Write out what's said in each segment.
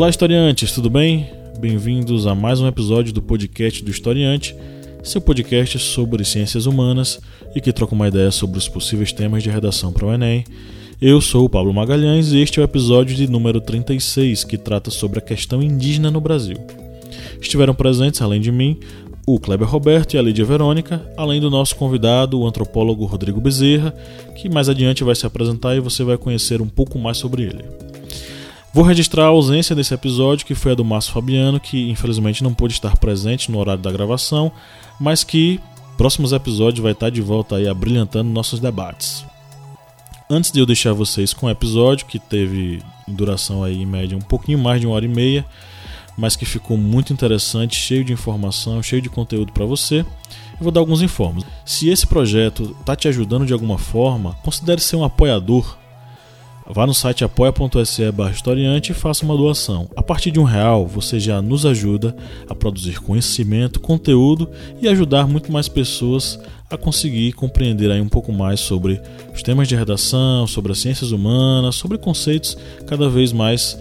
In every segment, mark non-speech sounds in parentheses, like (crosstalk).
Olá, historiantes, tudo bem? Bem-vindos a mais um episódio do podcast do Historiante, seu podcast sobre ciências humanas e que troca uma ideia sobre os possíveis temas de redação para o Enem. Eu sou o Pablo Magalhães e este é o episódio de número 36, que trata sobre a questão indígena no Brasil. Estiveram presentes, além de mim, o Kleber Roberto e a Lídia Verônica, além do nosso convidado, o antropólogo Rodrigo Bezerra, que mais adiante vai se apresentar e você vai conhecer um pouco mais sobre ele. Vou registrar a ausência desse episódio, que foi a do Márcio Fabiano, que infelizmente não pôde estar presente no horário da gravação, mas que próximos episódios vai estar de volta aí abrilhantando nossos debates. Antes de eu deixar vocês com o episódio, que teve duração aí em média um pouquinho mais de uma hora e meia, mas que ficou muito interessante, cheio de informação, cheio de conteúdo para você, eu vou dar alguns informes. Se esse projeto está te ajudando de alguma forma, considere ser um apoiador Vá no site apoia.se barra historiante e faça uma doação. A partir de um real, você já nos ajuda a produzir conhecimento, conteúdo e ajudar muito mais pessoas a conseguir compreender aí um pouco mais sobre os temas de redação, sobre as ciências humanas, sobre conceitos cada vez mais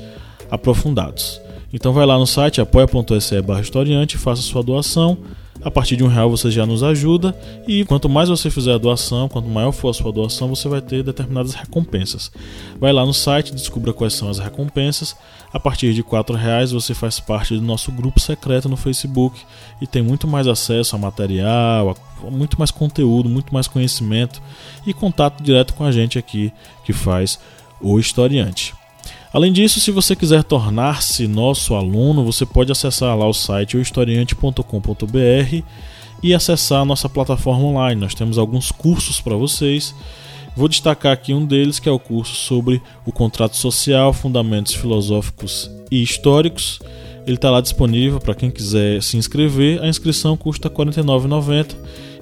aprofundados. Então vai lá no site apoia.se barra historiante e faça sua doação. A partir de um real você já nos ajuda e quanto mais você fizer a doação, quanto maior for a sua doação, você vai ter determinadas recompensas. Vai lá no site, descubra quais são as recompensas. A partir de quatro reais você faz parte do nosso grupo secreto no Facebook e tem muito mais acesso a material, a muito mais conteúdo, muito mais conhecimento e contato direto com a gente aqui que faz o historiante. Além disso, se você quiser tornar-se nosso aluno, você pode acessar lá o site ohistoriante.com.br e acessar a nossa plataforma online. Nós temos alguns cursos para vocês. Vou destacar aqui um deles, que é o curso sobre o contrato social, fundamentos filosóficos e históricos. Ele está lá disponível para quem quiser se inscrever. A inscrição custa R$ 49,90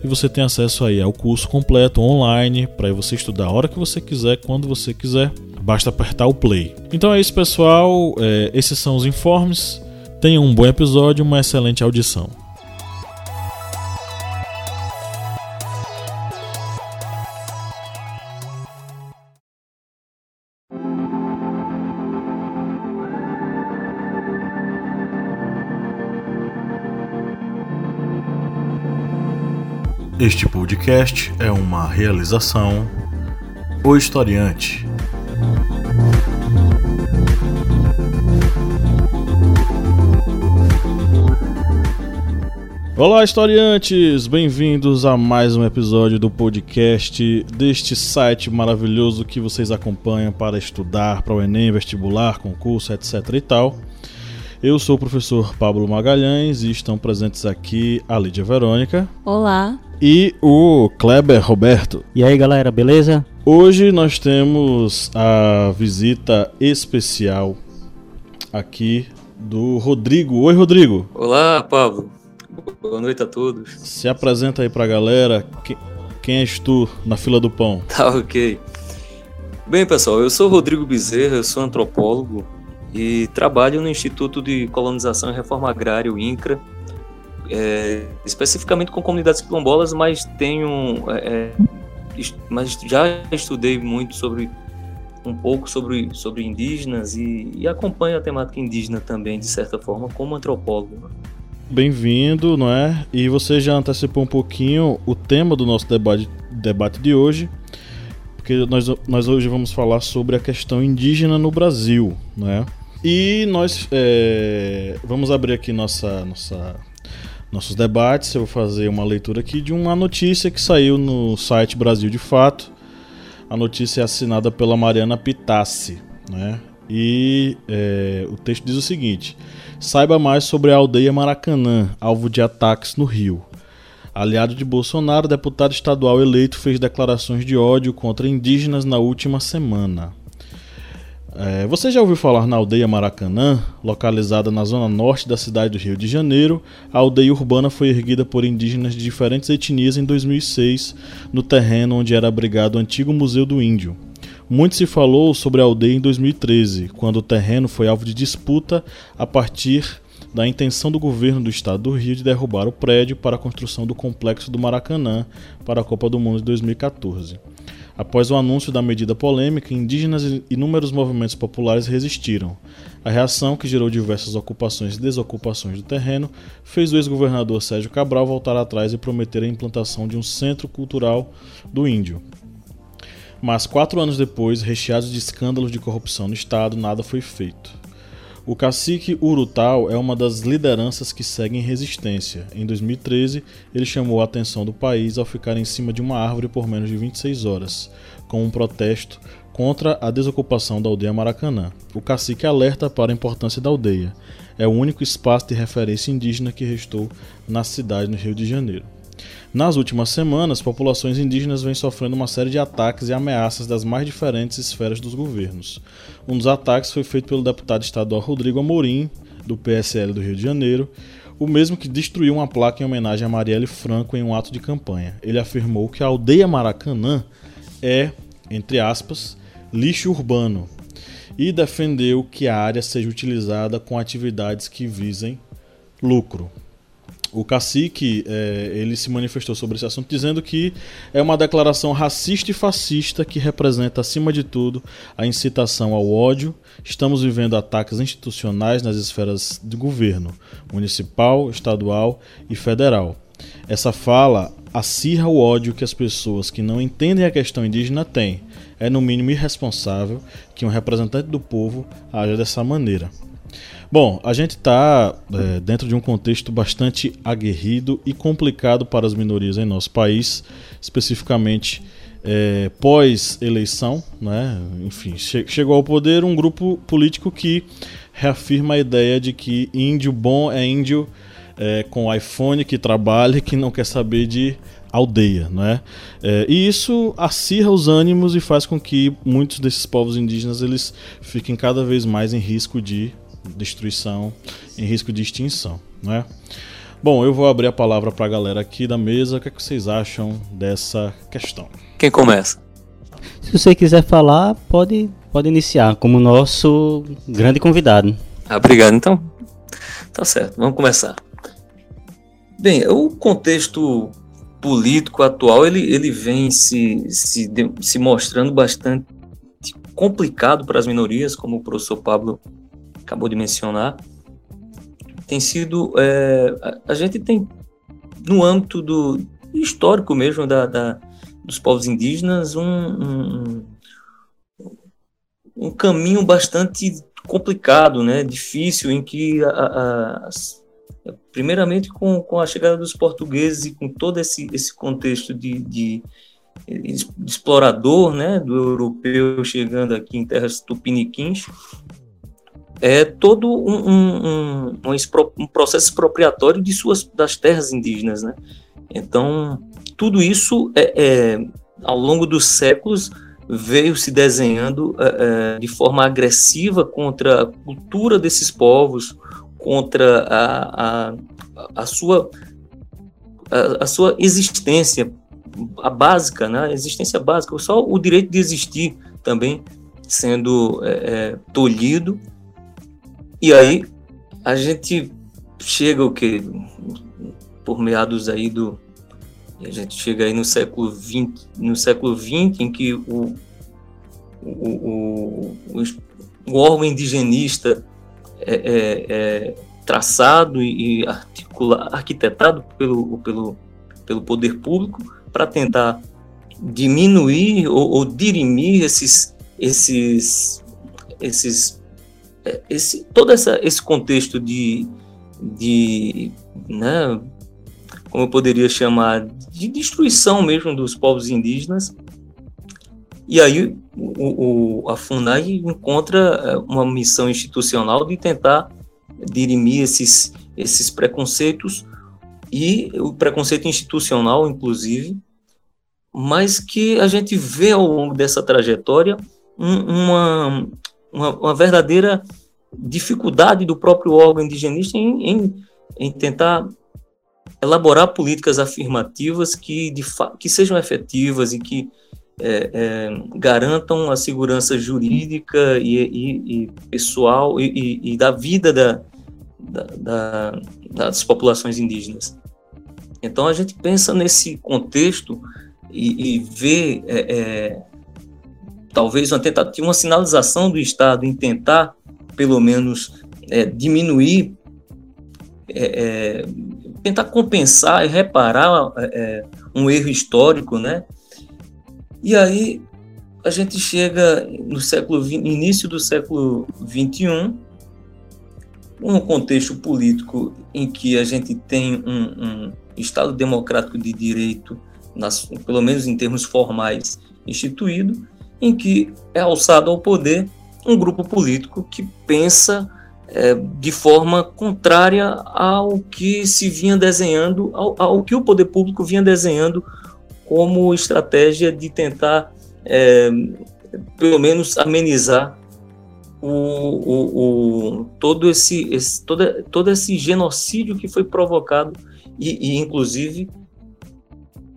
e você tem acesso aí ao curso completo online para você estudar a hora que você quiser, quando você quiser. Basta apertar o play. Então é isso, pessoal. É, esses são os informes. Tenham um bom episódio, uma excelente audição. Este podcast é uma realização O Historiante. Olá, historiantes! Bem-vindos a mais um episódio do podcast deste site maravilhoso que vocês acompanham para estudar para o Enem, vestibular, concurso, etc e tal. Eu sou o professor Pablo Magalhães e estão presentes aqui a Lídia Verônica. Olá. E o Kleber Roberto. E aí, galera, beleza? Hoje nós temos a visita especial aqui do Rodrigo. Oi, Rodrigo. Olá, Pablo. Boa noite a todos. Se apresenta aí pra galera. Quem és tu na fila do pão? (laughs) Tá ok. Bem, pessoal, eu sou Rodrigo Bezerra, eu sou antropólogo, e trabalho no Instituto de Colonização e Reforma Agrária, o INCRA, é, especificamente com comunidades quilombolas, mas tenho, é, é mas já estudei muito sobre um pouco sobre, sobre indígenas e, e, acompanho a temática indígena também, de certa forma, como antropólogo. Bem-vindo, não é? E você já antecipou um pouquinho o tema do nosso debate, debate de hoje, porque nós, nós hoje vamos falar sobre a questão indígena no Brasil, não é? E nós é, vamos abrir aqui nossa, nossa, nossos debates. Eu vou fazer uma leitura aqui de uma notícia que saiu no site Brasil de Fato. A notícia é assinada pela Mariana Pitassi. Né? E é, o texto diz o seguinte: Saiba mais sobre a aldeia Maracanã, alvo de ataques no Rio. Aliado de Bolsonaro, deputado estadual eleito fez declarações de ódio contra indígenas na última semana. É, você já ouviu falar na aldeia Maracanã, localizada na zona norte da cidade do Rio de Janeiro? A aldeia urbana foi erguida por indígenas de diferentes etnias em 2006, no terreno onde era abrigado o antigo Museu do Índio. Muito se falou sobre a aldeia em 2013, quando o terreno foi alvo de disputa a partir da intenção do governo do estado do Rio de derrubar o prédio para a construção do complexo do Maracanã para a Copa do Mundo de 2014. Após o anúncio da medida polêmica, indígenas e inúmeros movimentos populares resistiram. A reação, que gerou diversas ocupações e desocupações do terreno, fez o ex-governador Sérgio Cabral voltar atrás e prometer a implantação de um centro cultural do índio. Mas quatro anos depois, recheados de escândalos de corrupção no Estado, nada foi feito. O cacique Urutau é uma das lideranças que seguem resistência. Em 2013, ele chamou a atenção do país ao ficar em cima de uma árvore por menos de 26 horas, com um protesto contra a desocupação da aldeia Maracanã. O cacique alerta para a importância da aldeia. É o único espaço de referência indígena que restou na cidade no Rio de Janeiro. Nas últimas semanas, populações indígenas vêm sofrendo uma série de ataques e ameaças das mais diferentes esferas dos governos. Um dos ataques foi feito pelo deputado estadual Rodrigo Amorim, do PSL do Rio de Janeiro, o mesmo que destruiu uma placa em homenagem a Marielle Franco em um ato de campanha. Ele afirmou que a aldeia Maracanã é, entre aspas, lixo urbano e defendeu que a área seja utilizada com atividades que visem lucro o cacique é, ele se manifestou sobre esse assunto dizendo que é uma declaração racista e fascista que representa acima de tudo a incitação ao ódio. Estamos vivendo ataques institucionais nas esferas de governo municipal, estadual e federal. Essa fala acirra o ódio que as pessoas que não entendem a questão indígena têm. É no mínimo irresponsável que um representante do povo haja dessa maneira. Bom, a gente está é, dentro de um contexto bastante aguerrido e complicado para as minorias em nosso país, especificamente é, pós-eleição, né? enfim, che chegou ao poder um grupo político que reafirma a ideia de que índio bom é índio é, com iPhone que trabalha e que não quer saber de aldeia, né? É, e isso acirra os ânimos e faz com que muitos desses povos indígenas eles fiquem cada vez mais em risco de destruição, em risco de extinção, né? Bom, eu vou abrir a palavra para a galera aqui da mesa. O que, é que vocês acham dessa questão? Quem começa? Se você quiser falar, pode, pode iniciar como nosso grande convidado. Ah, obrigado. Então, tá certo. Vamos começar. Bem, o contexto político atual ele, ele vem se, se, se mostrando bastante complicado para as minorias, como o professor Pablo acabou de mencionar, tem sido. É, a, a, gente tem, no âmbito do histórico mesmo da, da dos povos indígenas, um, um, um, caminho bastante complicado, né, difícil, em que, a, a, primeiramente, com, com a chegada dos portugueses e com todo esse, esse contexto de, de explorador, né, do europeu chegando aqui em terras tupiniquins, é todo um, um, um, um, processo expropriatório de suas das terras indígenas, né? Então tudo isso é, é ao longo dos séculos veio se desenhando é, é, de forma agressiva contra a cultura desses povos, contra a, a, a sua a, a, sua existência a básica, né? A existência básica, só o direito de existir também sendo é, é tolhido e aí a gente chega o que por meados aí do a gente chega aí no século 20 no século 20 em que o o, o, o, órgão indigenista é, é, é traçado e articula, arquitetado pelo, pelo, pelo poder público para tentar diminuir ou, ou dirimir esses, esses, esses esse, todo essa, esse contexto de, de né, como eu poderia chamar, de destruição mesmo dos povos indígenas. E aí o, o, a FUNAI encontra é, uma missão institucional de tentar dirimir esses, esses preconceitos e o preconceito institucional, inclusive, mas que a gente vê ao longo dessa trajetória um, uma, uma, uma verdadeira dificuldade do próprio órgão indigenista em, em, em tentar elaborar políticas afirmativas que, de que sejam efetivas e que é, é, garantam a segurança jurídica e, e, e pessoal e, e, da vida da, da, da, das populações indígenas. Então a gente pensa nesse contexto e, vê é, é talvez uma tentativa, uma sinalização do Estado em tentar, pelo menos, é, diminuir, é, é tentar compensar e reparar é, um erro histórico, né? E aí a gente chega no século início do século 21 um contexto político em que a gente tem um, um Estado democrático de direito, nas, pelo menos em termos formais, instituído, em que é alçado ao poder um grupo político que pensa é, de forma contrária ao que se vinha desenhando, ao, ao, que o poder público vinha desenhando como estratégia de tentar, é, pelo menos, amenizar o, o, o, todo, esse, esse, todo, todo esse genocídio que foi provocado e, e inclusive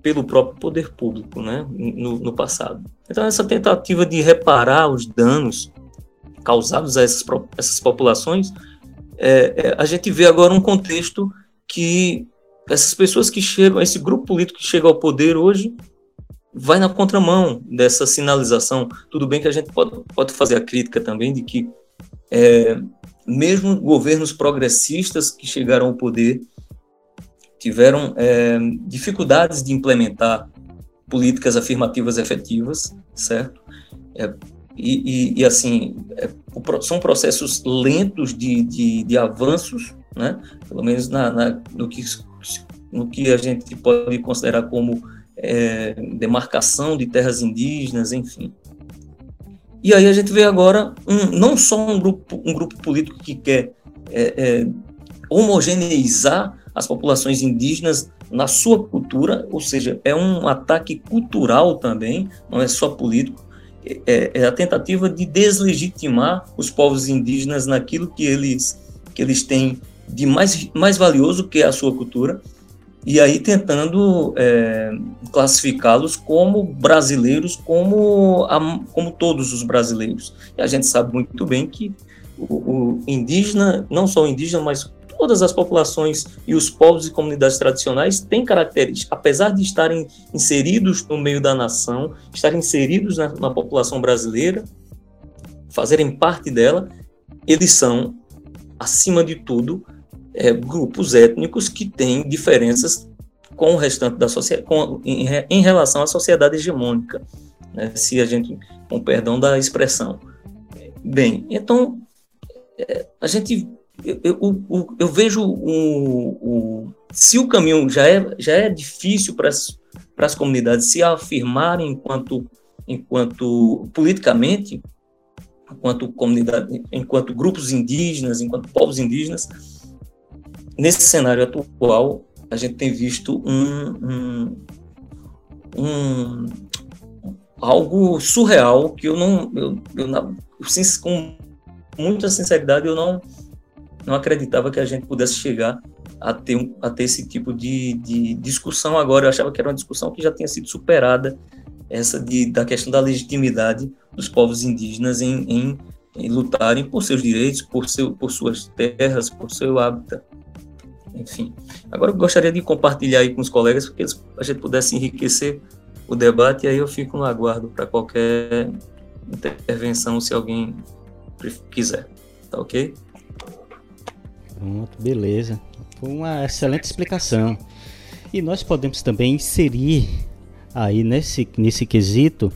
pelo próprio poder público né, no, no, passado. Então, essa tentativa de reparar os danos causados a essas, essas populações, é, é, a gente vê agora um contexto que essas pessoas que chegam, esse grupo político que chega ao poder hoje, vai na contramão dessa sinalização. Tudo bem que a gente pode, pode fazer a crítica também de que é, mesmo governos progressistas que chegaram ao poder tiveram é, dificuldades de implementar políticas afirmativas efetivas, certo? É, e, e, e, assim, é, são processos lentos de, de, de, avanços, né? pelo menos na, na, no, que, no que a gente pode considerar como é, demarcação de terras indígenas, enfim. E aí a gente vê agora um, não só um grupo, um grupo político que quer é, é, homogeneizar as populações indígenas na sua cultura, ou seja, é um ataque cultural também, não é só político, é, é a tentativa de deslegitimar os povos indígenas naquilo que eles, que eles têm de mais, mais valioso que é a sua cultura, e aí tentando é, classificá-los como brasileiros, como, a, como todos os brasileiros. E a gente sabe muito bem que o, o, indígena, não só o indígena, mas todas as populações e os povos e comunidades tradicionais têm características, apesar de estarem inseridos no meio da nação, estarem inseridos na, na população brasileira, fazerem parte dela, eles são, acima de tudo, é, grupos étnicos que têm diferenças com o restante da sociedade, em, em, relação à sociedade hegemônica, né, se a gente, com perdão da expressão. Bem, então, é, a gente, eu, eu, eu vejo o, o, se o caminho já é, já é difícil para as, comunidades se afirmarem enquanto, enquanto politicamente, enquanto comunidade, enquanto grupos indígenas, enquanto povos indígenas, nesse cenário atual, a gente tem visto um, um, um algo surreal que eu não, eu, eu, com muita sinceridade, eu não, não acreditava que a gente pudesse chegar a ter, a ter esse tipo de, de discussão agora. Eu achava que era uma discussão que já tinha sido superada, essa de, da questão da legitimidade dos povos indígenas em, em, em lutarem por seus direitos, por, seu, por suas terras, por seu hábitat enfim. Agora eu gostaria de compartilhar aí com os colegas, porque eles, a gente pudesse enriquecer o debate, e aí eu fico no aguardo para qualquer intervenção, se alguém quiser. Tá ok? Pronto, beleza. Foi uma excelente explicação. E nós podemos também inserir aí nesse, nesse quesito,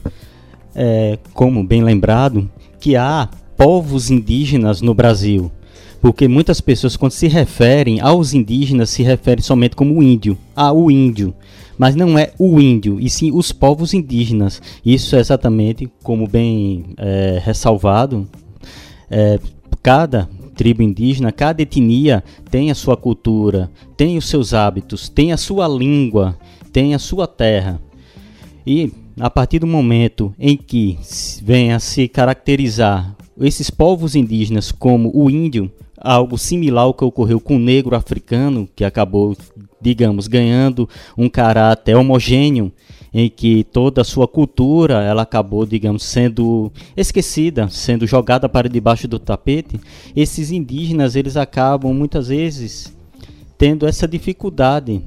é, como bem lembrado, que há povos indígenas no Brasil. Porque muitas pessoas, quando se referem aos indígenas, se referem somente como índio. Ah, o índio. Mas não é o índio, e sim os povos indígenas. Isso é exatamente como bem é, ressalvado. É, cada tribo indígena, cada etnia tem a sua cultura, tem os seus hábitos, tem a sua língua, tem a sua terra. E a partir do momento em que venha se caracterizar esses povos indígenas como o índio, algo similar ao que ocorreu com o negro africano, que acabou, digamos, ganhando um caráter homogêneo, em que toda a sua cultura ela acabou, digamos, sendo esquecida, sendo jogada para debaixo do tapete. Esses indígenas eles acabam muitas vezes tendo essa dificuldade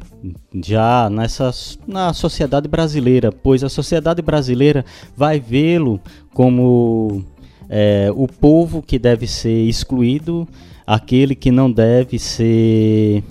já nessa, na sociedade brasileira, pois a sociedade brasileira vai vê-lo como é, o povo que deve ser excluído, aquele que não deve ser.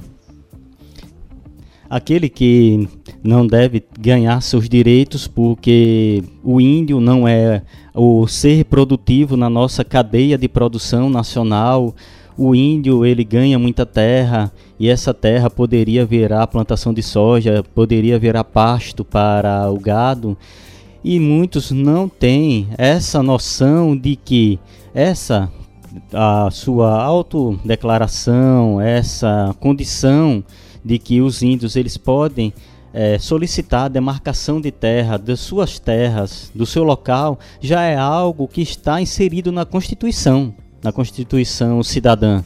Aquele que não deve ganhar seus direitos, porque o índio não é o ser produtivo na nossa cadeia de produção nacional. O índio ele ganha muita terra e essa terra poderia virar plantação de soja, poderia virar pasto para o gado e muitos não têm essa noção de que essa a sua autodeclaração, essa condição de que os índios eles podem é, solicitar a demarcação de terra das suas terras, do seu local, já é algo que está inserido na Constituição, na Constituição cidadã.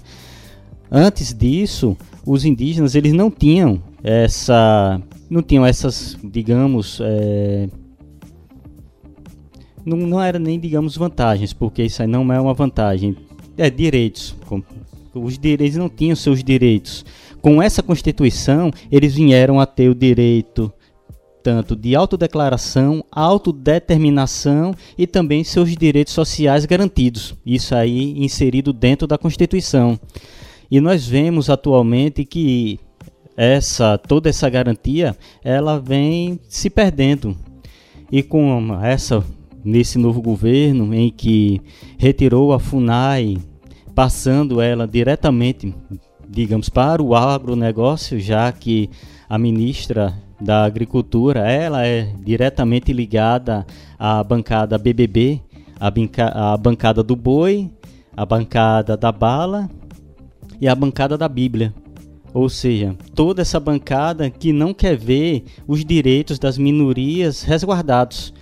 Antes disso, os indígenas eles não tinham essa, não tinham essas, digamos, é, não, não era nem, digamos, vantagens, porque isso aí não é uma vantagem. É direitos. Os direitos não tinham seus direitos. Com essa Constituição, eles vieram a ter o direito tanto de autodeclaração, autodeterminação e também seus direitos sociais garantidos. Isso aí inserido dentro da Constituição. E nós vemos atualmente que essa toda essa garantia ela vem se perdendo. E com essa nesse novo governo em que retirou a FUNAI, passando ela diretamente, digamos, para o agronegócio, já que a ministra da Agricultura, ela é diretamente ligada à bancada BBB, a, bancada do boi, a bancada da bala e a bancada da Bíblia. Ou seja, toda essa bancada que não quer ver os direitos das minorias resguardados.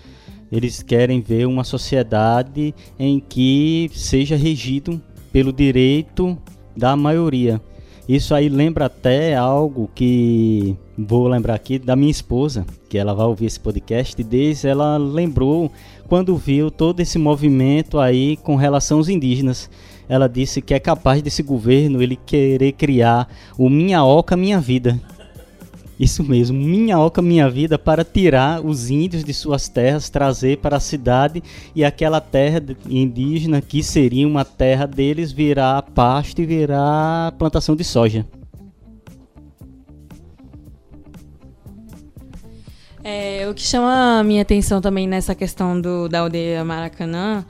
Eles querem ver uma sociedade em que seja regido pelo direito da maioria. Isso aí lembra até algo que vou lembrar aqui da minha esposa, que ela vai ouvir esse podcast, e desde ela lembrou quando viu todo esse movimento aí com relação aos indígenas. Ela disse que é capaz desse governo ele querer criar o Minha Oca Minha Vida, isso mesmo, minha oca, minha vida, para tirar os índios de suas terras, trazer para a cidade e aquela terra indígena que seria uma terra deles virar pasto e virar plantação de soja. É, o que chama a minha atenção também nessa questão do, da aldeia Maracanã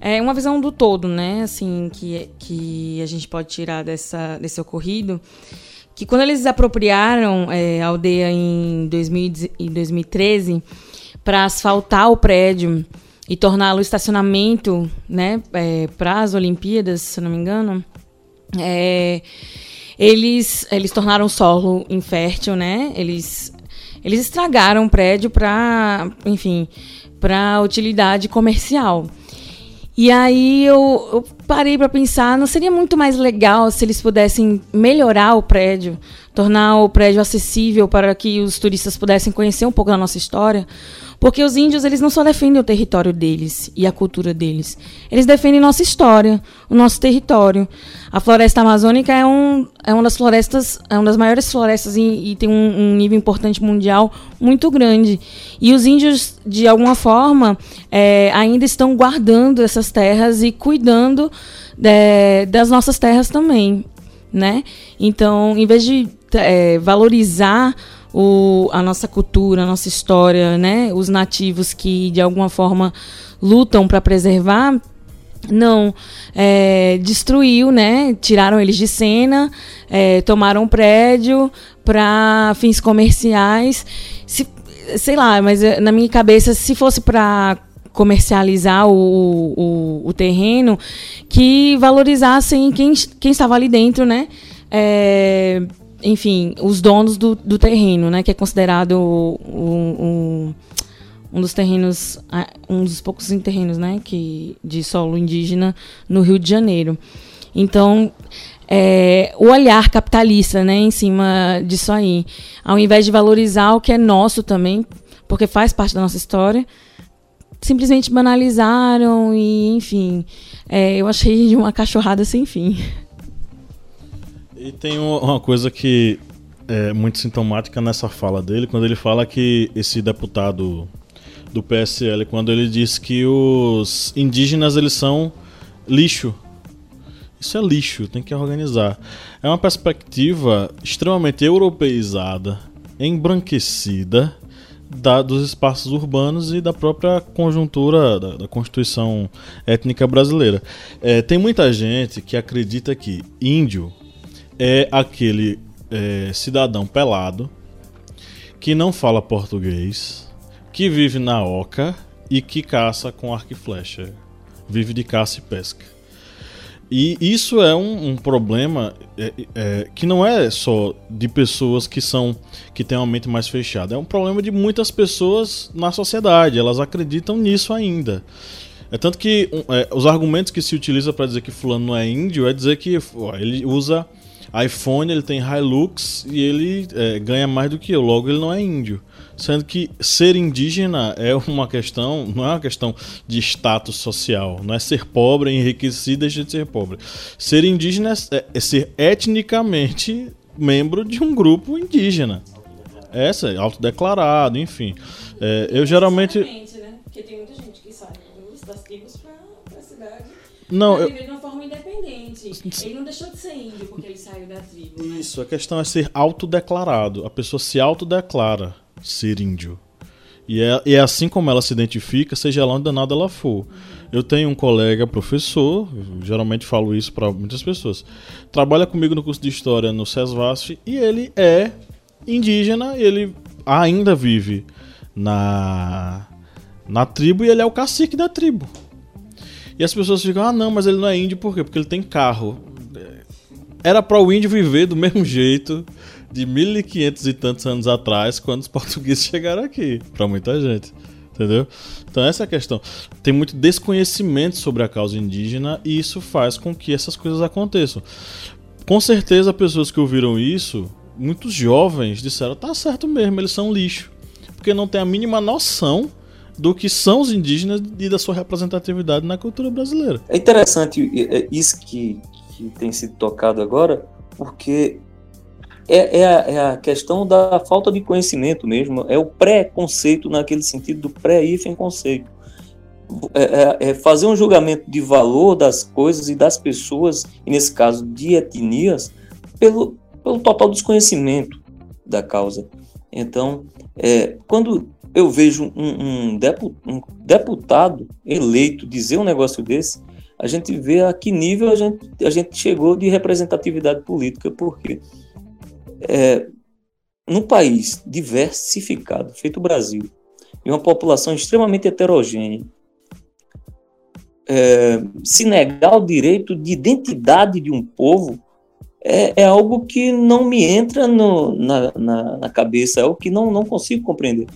é uma visão do todo, né? Assim, que, que a gente pode tirar dessa, desse ocorrido que quando eles apropriaram é, a aldeia em, 2000, em 2013 para asfaltar o prédio e torná-lo estacionamento né, é, para as Olimpíadas, se não me engano, é, eles, eles tornaram o solo infértil, né? Eles, eles estragaram o prédio para, enfim, para utilidade comercial. E aí eu, eu parei para pensar, não seria muito mais legal se eles pudessem melhorar o prédio, tornar o prédio acessível para que os turistas pudessem conhecer um pouco da nossa história? Porque os índios, eles não só defendem o território deles e a cultura deles, eles defendem nossa história, o nosso território. A floresta amazônica é, um, é uma das florestas, é uma das maiores florestas e, e tem um, um, nível importante mundial muito grande. E os índios, de alguma forma, é, ainda estão guardando essas terras e cuidando é, das nossas terras também. Né? Então, em vez de é, valorizar o, a nossa cultura, a nossa história, né? Os nativos que de alguma forma lutam para preservar, não é, destruiu, né? Tiraram eles de cena, é, tomaram um prédio para fins comerciais. Se, sei lá, mas é, na minha cabeça, se fosse para comercializar o, o, o, terreno, que valorizassem quem, quem estava ali dentro, né? É, enfim, os donos do, do terreno, né, que é considerado um, um, um, dos terrenos, um dos poucos terrenos, né, que de solo indígena no Rio de Janeiro. Então, é, o olhar capitalista, né, em cima disso aí, ao invés de valorizar o que é nosso também, porque faz parte da nossa história, simplesmente banalizaram e, enfim, é, eu achei uma cachorrada sem fim. E tem uma coisa que é muito sintomática nessa fala dele, quando ele fala que esse deputado do PSL, quando ele diz que os indígenas eles são lixo. Isso é lixo, tem que organizar. É uma perspectiva extremamente europeizada, embranquecida da, dos espaços urbanos e da própria conjuntura da, da Constituição étnica brasileira. É, tem muita gente que acredita que índio é aquele é, cidadão pelado que não fala português, que vive na oca e que caça com arco e flecha. Vive de caça e pesca. E isso é um, um problema é, é, que não é só de pessoas que são que têm uma mente mais fechada, é um problema de muitas pessoas na sociedade. Elas acreditam nisso ainda. É tanto que é, os argumentos que se utiliza para dizer que fulano não é índio é dizer que ó, ele usa iPhone, ele tem Hilux e ele é, ganha mais do que eu, logo ele não é índio. Sendo que ser indígena é uma questão, não é uma questão de status social, não é ser pobre, enriquecido, deixa de ser pobre. Ser indígena é, é ser etnicamente membro de um grupo indígena. Essa é autodeclarado, enfim. É, eu geralmente. Né? Porque tem muita gente que sai. Não, eu... de uma forma independente. Ele não deixou de ser índio porque ele saiu da tribo. Né? Isso, a questão é ser autodeclarado. A pessoa se autodeclara ser índio. E é, e é assim como ela se identifica, seja lá onde danada ela for. Eu tenho um colega professor, geralmente falo isso para muitas pessoas, trabalha comigo no curso de História no SESVASF e ele é indígena, ele ainda vive na, na tribo e ele é o cacique da tribo. E as pessoas ficam, ah não, mas ele não é índio por quê? Porque ele tem carro. Era para o índio viver do (laughs) mesmo jeito, de 1500 e tantos anos atrás, quando os (laughs) portugueses chegaram aqui, para muita gente. Entendeu? Então essa é a questão. Tem muito desconhecimento sobre a causa indígena e isso faz com que essas coisas aconteçam. Com certeza, pessoas que ouviram isso, muitos jovens disseram: tá certo mesmo, eles são lixo. Porque não tem a mínima noção do que são os indígenas e da sua representatividade na cultura brasileira. É interessante isso que, que tem sido tocado agora, porque é, é, a, é, a, questão da falta de conhecimento mesmo, é o pré-conceito naquele sentido do pré-hífen conceito. É, é, é, fazer um julgamento de valor das coisas e das pessoas, e nesse caso de etnias, pelo, pelo total desconhecimento da causa. Então, é, quando eu vejo um, um, deputado eleito dizer um negócio desse, a gente vê a que nível a gente, a gente chegou de representatividade política, porque é, num país diversificado, feito o Brasil, e uma população extremamente heterogênea, é, se negar o direito de identidade de um povo é, é algo que não me entra no, na, na, na, cabeça, é algo que não, não consigo compreender.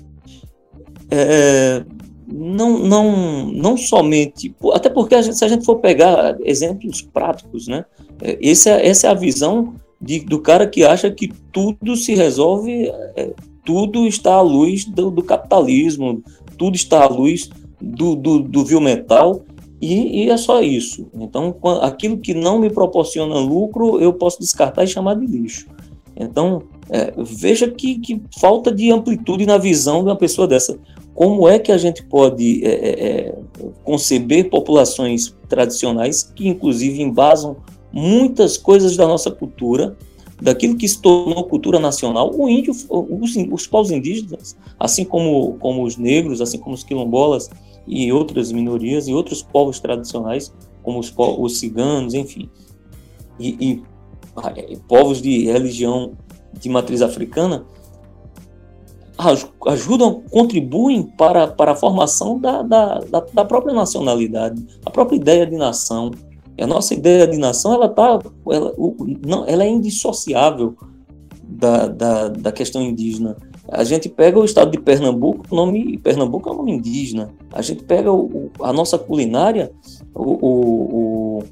É, não, não, não somente, até porque a gente, se a gente for pegar exemplos práticos, né, é, essa, é, essa é a visão de, do cara que acha que tudo se resolve, é, tudo está à luz do, do, capitalismo, tudo está à luz do, do, do vil metal, e, e, é só isso. Então, aquilo que não me proporciona lucro, eu posso descartar e chamar de lixo. Então, é, veja que, que, falta de amplitude na visão de uma pessoa dessa. Como é que a gente pode é, é, é conceber populações tradicionais que, inclusive, embasam muitas coisas da nossa cultura, daquilo que se tornou cultura nacional, o índio, os, os povos indígenas, assim como, como os negros, assim como os quilombolas e outras minorias e outros povos tradicionais, como os, os ciganos, enfim, e, e, e povos de religião de matriz africana, ajudam, contribuem para, para a formação da, da, da, da própria nacionalidade, a própria ideia de nação, a nossa ideia de nação ela tá, ela, não, ela é indissociável da, da, da questão indígena. A gente pega o estado de Pernambuco, o nome Pernambuco é um nome indígena. A gente pega o, a nossa culinária, o, o, o,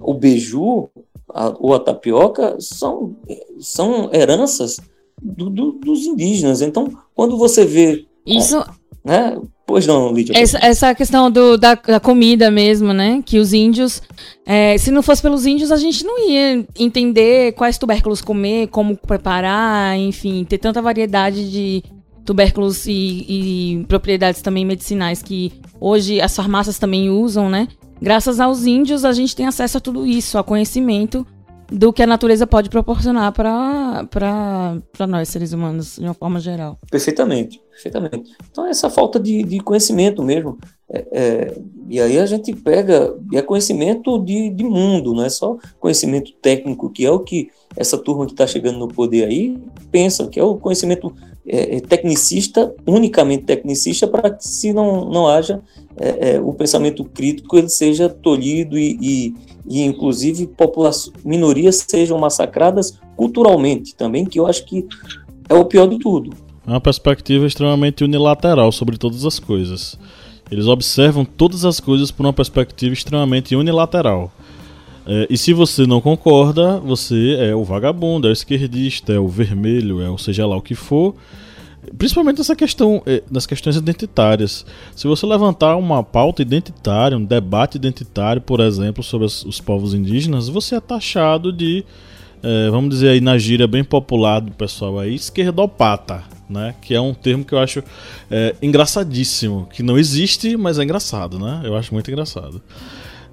o beiju a, ou a tapioca são, são heranças do, do, dos indígenas. Então, quando você vê isso né, Pois não, Lídia. Essa, essa questão do, da, da, comida mesmo, né? Que os índios. É, se não fosse pelos índios, a gente não ia entender quais tubérculos comer, como preparar, enfim, ter tanta variedade de tubérculos e, e propriedades também medicinais que hoje as farmácias também usam, né? Graças aos índios, a gente tem acesso a tudo isso, a conhecimento do que a natureza pode proporcionar para nós, seres humanos, de uma forma geral. Perfeitamente, perfeitamente. Então, essa falta de, de conhecimento mesmo. É, é, e aí a gente pega, e é conhecimento de, de mundo, não é só conhecimento técnico, que é o que essa turma que está chegando no poder aí pensa, que é o conhecimento é, é tecnicista, unicamente tecnicista, para que se não, não haja é, é, o pensamento crítico, ele seja tolhido e, e e inclusive minorias sejam massacradas culturalmente também, que eu acho que é o pior de tudo. É uma perspectiva extremamente unilateral sobre todas as coisas. Eles observam todas as coisas por uma perspectiva extremamente unilateral. É, e se você não concorda, você é o vagabundo, é o esquerdista, é o vermelho, é o seja lá o que for. Principalmente nessa questão, eh, nas questões identitárias. Se você levantar uma pauta identitária, um debate identitário, por exemplo, sobre os povos indígenas, você é taxado de, é, vamos dizer aí na gíria bem popular do pessoal aí, esquerdopata, né? Que é um termo que eu acho é, engraçadíssimo, que não existe, mas é engraçado, né? Eu acho muito engraçado.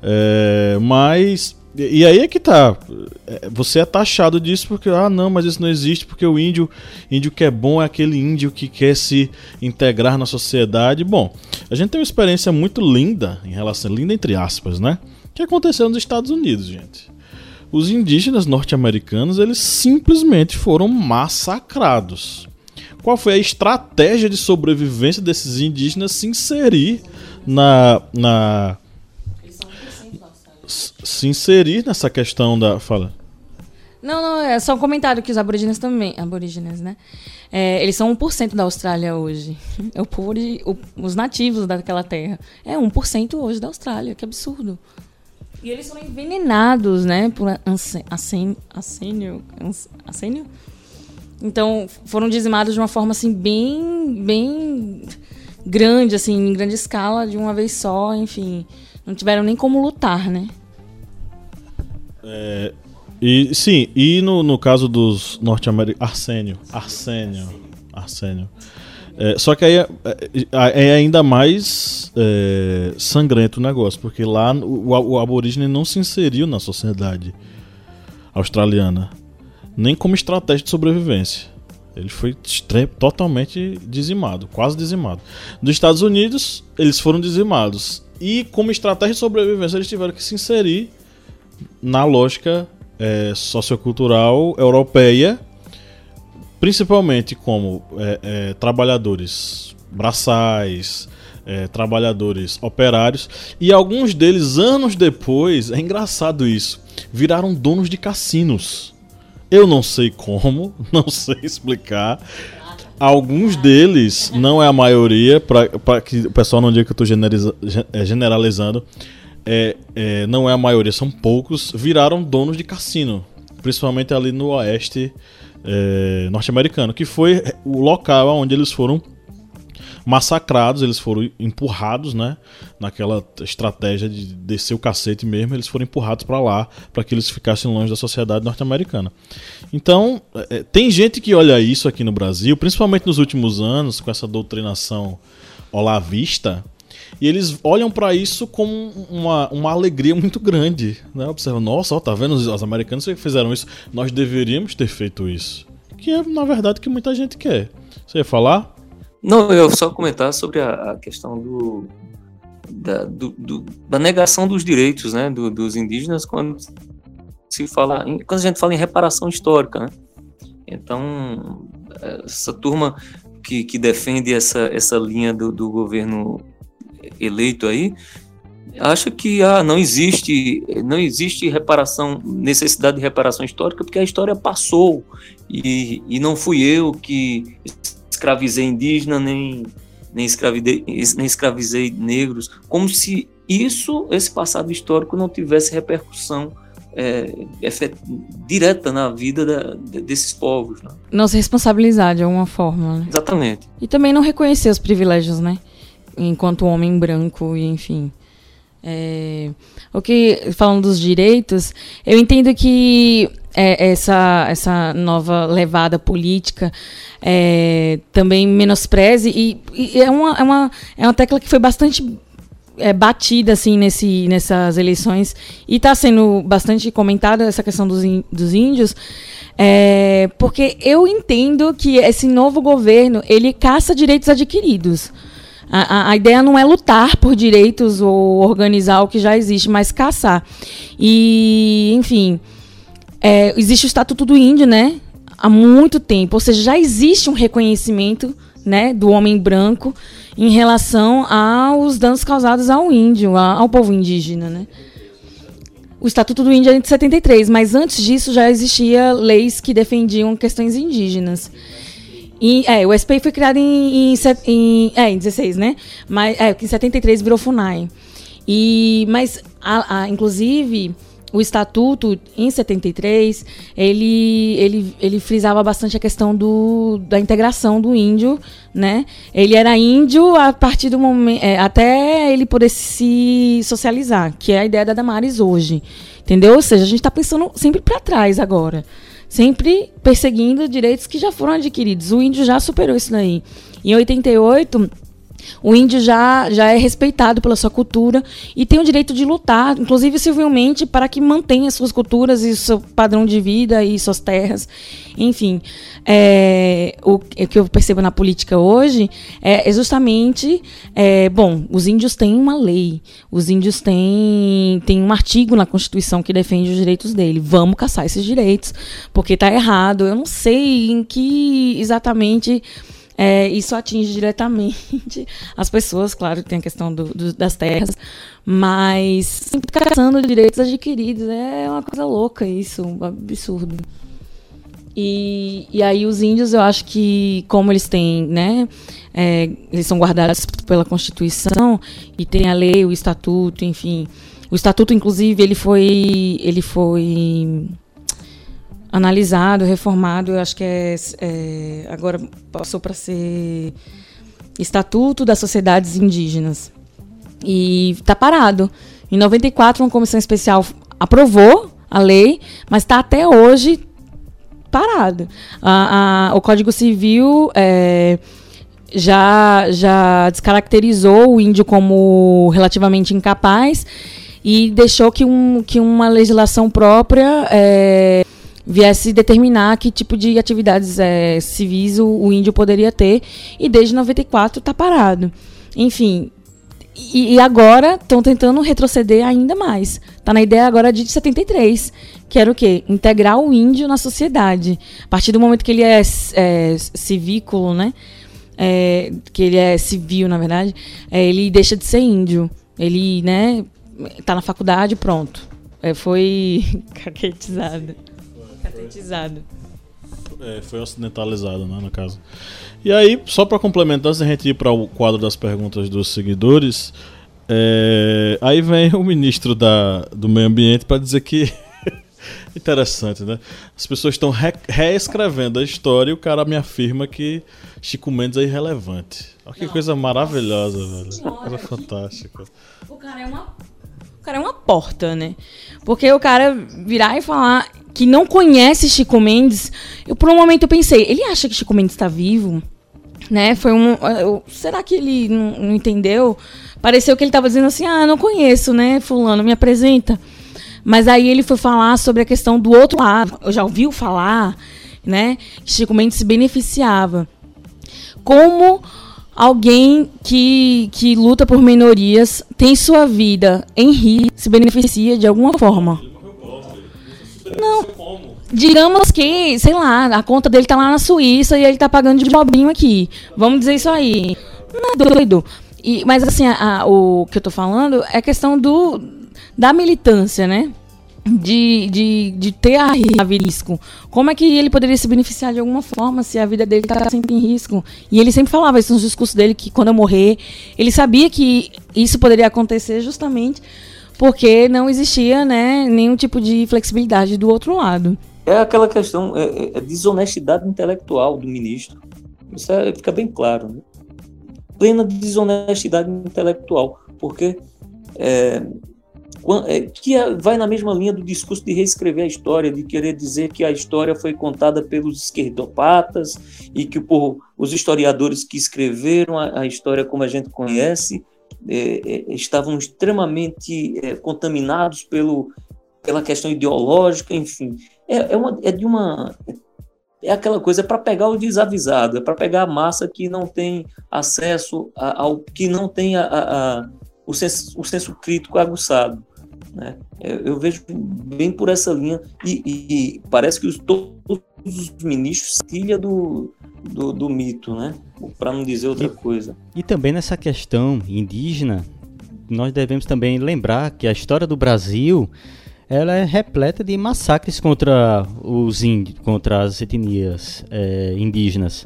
É, mas e aí é que tá. É, você é taxado disso porque, ah, não, mas isso não existe porque o índio, índio que é bom é aquele índio que quer se integrar na sociedade. Bom, a gente tem uma experiência muito linda, em relação, linda entre aspas, né? Que aconteceu nos Estados Unidos, gente. Os indígenas norte-americanos, eles simplesmente foram massacrados. Qual foi a estratégia de sobrevivência desses indígenas se inserir na, na se inserir nessa questão da. Fala. Não, não, é só um comentário que os aborígenes também. Aborígenes, né? É, eles são 1% da Austrália hoje. (laughs) É o povo, o, os nativos daquela terra. É 1% hoje da Austrália, que absurdo. E eles foram envenenados, né? Por acênio. Acênio? Então, foram dizimados de uma forma, assim, bem. bem grande, assim, em grande escala, de uma vez só, enfim. Não tiveram nem como lutar, né? É, e sim, e no, no caso dos norte-americanos, Arsênio, Arsênio, Arsênio. É, só que aí é, é, é ainda mais é, sangrento o negócio, porque lá o, o aborígene não se inseriu na sociedade australiana, nem como estratégia de sobrevivência. Ele foi totalmente dizimado, quase dizimado. Nos Estados Unidos, eles foram dizimados. E como estratégia de sobrevivência, eles tiveram que se inserir na lógica é, sociocultural europeia, principalmente como é, é, trabalhadores braçais, é, trabalhadores operários, e alguns deles, anos depois, é engraçado isso, viraram donos de cassinos. Eu não sei como, (laughs) não sei explicar. Alguns deles, não é a maioria, para que o pessoal não diga que eu estou é, generalizando, é, é, não é a maioria, são poucos, viraram donos de cassino. Principalmente ali no oeste é, norte-americano, que foi o local onde eles foram massacrados, eles foram empurrados, né? Naquela estratégia de descer o cacete mesmo, eles foram empurrados para lá, para que eles ficassem longe da sociedade norte-americana. Então, é, tem gente que olha isso aqui no Brasil, principalmente nos últimos anos, com essa doutrinação olavista, e eles olham para isso com uma, uma alegria muito grande. Né? Observam, nossa, ó, tá vendo os, os americanos fizeram isso? Nós deveríamos ter feito isso. Que é, na verdade, o que muita gente quer. Você ia falar? Não, eu só comentar sobre a, a questão do da, do, do, da, negação dos direitos né, do, dos indígenas quando se fala em, quando a gente fala em reparação histórica. Né? Então, essa turma que, que defende essa, essa linha do, do governo eleito aí, acha que ah, não existe não existe reparação necessidade de reparação histórica porque a história passou e, e não fui eu que escravizei indígena nem nem escravizei, nem escravizei negros como se isso esse passado histórico não tivesse repercussão é, direta na vida da, desses povos. Né? Não se responsabilizar de alguma forma. Né? Exatamente. E também não reconhecer os privilégios, né? enquanto homem branco, e enfim. É, o que falando dos direitos, eu entendo que é, essa, essa nova levada política é, também menospreze e, e, é, uma, é, uma, é uma tecla que foi bastante é, batida assim nesse, nessas eleições e está sendo bastante comentada essa questão dos, dos índios é, porque eu entendo que esse novo governo ele caça direitos adquiridos a, a, ideia não é lutar por direitos ou organizar o que já existe, mas caçar. E, enfim, é, existe o Estatuto do Índio, né? Há muito tempo. Ou seja, já existe um reconhecimento né, do homem branco em relação aos danos causados ao índio, ao povo indígena, né? O Estatuto do Índio é de 73, mas antes disso já existia leis que defendiam questões indígenas. E, é, o SPI foi criado em, em, em, é, em 16, né? Mas, é, em 73 virou FUNAI. E, mas, a, a, inclusive, o estatuto em 73 ele, ele, ele frisava bastante a questão do, da integração do índio, né? Ele era índio a partir do momento é, até ele poder se socializar, que é a ideia da Damares hoje, entendeu? Ou seja, a gente está pensando sempre para trás agora sempre perseguindo direitos que já foram adquiridos. O índio já superou isso daí. Em 88, o índio já, já é respeitado pela sua cultura e tem o direito de lutar, inclusive civilmente, para que mantenha suas culturas e seu padrão de vida e suas terras. Enfim, é, o, o, que eu percebo na política hoje é, justamente, é, bom, os índios têm uma lei, os índios têm, têm um artigo na Constituição que defende os direitos dele. Vamos caçar esses direitos, porque está errado. Eu não sei em que exatamente é, isso atinge diretamente (laughs) as pessoas, claro, tem a questão do, do, das terras, mas sempre caçando direitos adquiridos. É uma coisa louca isso, um absurdo. E, e aí os índios, eu acho que como eles têm, né, é, eles são guardados pela Constituição e tem a lei, o estatuto, enfim. O estatuto, inclusive, ele foi, ele foi analisado, reformado, eu acho que é, é agora passou para ser Estatuto das Sociedades Indígenas. E está parado. Em 94, uma comissão especial aprovou a lei, mas está até hoje parado. A, a, o Código Civil é, já, já descaracterizou o índio como relativamente incapaz e deixou que, um, que uma legislação própria é, viesse determinar que tipo de atividades é, civis o, o, índio poderia ter, e desde 94 está parado. Enfim, e, e agora estão tentando retroceder ainda mais. Está na ideia agora de 73, que era o quê? Integrar o índio na sociedade. A partir do momento que ele é, é civículo, né? É, que ele é civil, na verdade, é, ele deixa de ser índio. Ele, né, tá na faculdade, pronto. É, foi (laughs) caquetizado. (laughs) Catetizado. É, foi ocidentalizado, né, no caso. E aí, só para complementar, antes da gente ir para o quadro das perguntas dos seguidores, é, aí vem o ministro da, do Meio Ambiente para dizer que. (laughs) Interessante, né? As pessoas estão re reescrevendo a história e o cara me afirma que Chico Mendes é irrelevante. Olha que Não, coisa maravilhosa, velho. Coisa fantástica. O cara é uma. O cara é uma porta, né? Porque o cara virar e falar que não conhece Chico Mendes, eu por um momento eu pensei, ele acha que Chico Mendes está vivo? Né? Foi um, eu, será que ele não, não entendeu? Pareceu que ele estava dizendo assim: "Ah, não conheço, né, fulano, me apresenta". Mas aí ele foi falar sobre a questão do outro lado. Eu já ouviu falar, né, que Chico Mendes se beneficiava. Como alguém que, que luta por minorias tem sua vida em risco, se beneficia de alguma forma. Não. Digamos que, sei lá, a conta dele tá lá na Suíça e ele tá pagando de bobinho aqui. Vamos dizer isso aí. Não é doido. E, mas assim, a, a, o que eu tô falando é questão do, da militância, né? De, de, de ter a, a risco. Como é que ele poderia se beneficiar de alguma forma se a vida dele está sempre em risco? E ele sempre falava isso nos discursos dele, que quando eu morrer, ele sabia que isso poderia acontecer justamente porque não existia né, nenhum tipo de flexibilidade do outro lado. É aquela questão, é, é, é desonestidade intelectual do ministro. Isso é, fica bem claro. Né? plena desonestidade intelectual, porque é, é, que é, vai na mesma linha do discurso de reescrever a história, de querer dizer que a história foi contada pelos esquerdopatas e que por, os historiadores que escreveram a, a história como a gente conhece é, é estavam extremamente é, contaminados pelo, pela questão ideológica, enfim. É, uma, é de uma. É aquela coisa para pegar o desavisado, é para pegar a massa que não tem acesso ao que não tem a, a, a o, senso, o senso crítico aguçado. Né? Eu, vejo bem por essa linha e, e parece que os, todos os ministros filha do, do, do mito, né? para não dizer outra e, coisa. E também nessa questão indígena, nós devemos também lembrar que a história do Brasil ela é repleta de massacres contra os índios, contra as etnias é, indígenas.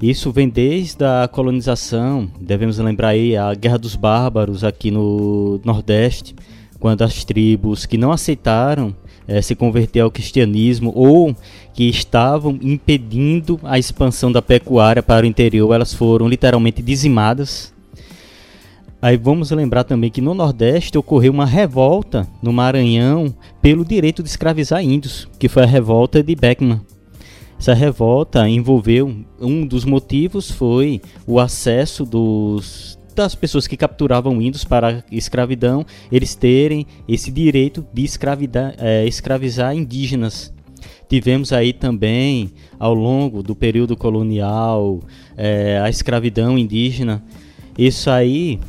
Isso vem desde a colonização, devemos lembrar aí a Guerra dos Bárbaros aqui no Nordeste, quando as tribos que não aceitaram é, se converter ao cristianismo ou que estavam impedindo a expansão da pecuária para o interior, elas foram literalmente dizimadas. Aí vamos lembrar também que no Nordeste ocorreu uma revolta no Maranhão pelo direito de escravizar índios, que foi a revolta de Beckman. Essa revolta envolveu um dos motivos foi o acesso dos das pessoas que capturavam índios para escravidão, eles terem esse direito de é, escravizar indígenas. Tivemos aí também, ao longo do período colonial, é, a escravidão indígena. Isso aí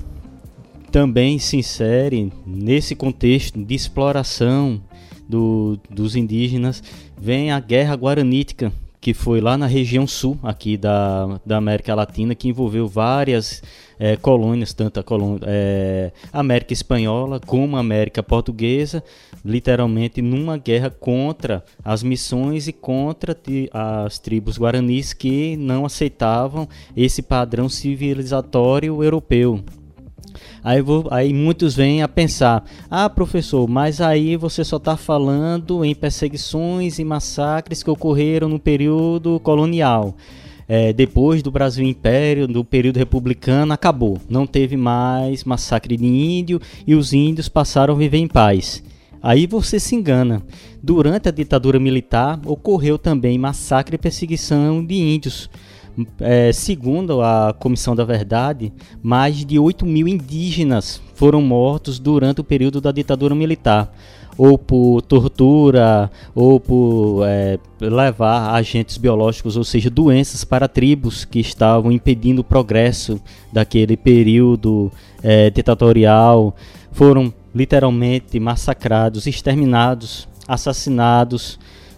também se insere nesse contexto de exploração do, dos indígenas. Vem a Guerra Guaranítica, que foi lá na região sul aqui da, da América Latina, que envolveu várias é, colônias, tanto a colônia, é, América Espanhola como a América Portuguesa, literalmente numa guerra contra as missões e contra as tribos guaranis que não aceitavam esse padrão civilizatório europeu. Aí, vou, aí muitos vêm a pensar: ah, professor, mas aí você só está falando em perseguições e massacres que ocorreram no período colonial. É, depois do Brasil Império, do período republicano, acabou. Não teve mais massacre de índio e os índios passaram a viver em paz. Aí você se engana. Durante a ditadura militar, ocorreu também massacre e perseguição de índios é, segundo a Comissão da Verdade, mais de 8 mil indígenas foram mortos durante o período da ditadura militar, ou por tortura, ou por é, levar agentes biológicos, ou seja, doenças para tribos que estavam impedindo o progresso daquele período é, ditatorial. Foram literalmente massacrados, exterminados, assassinados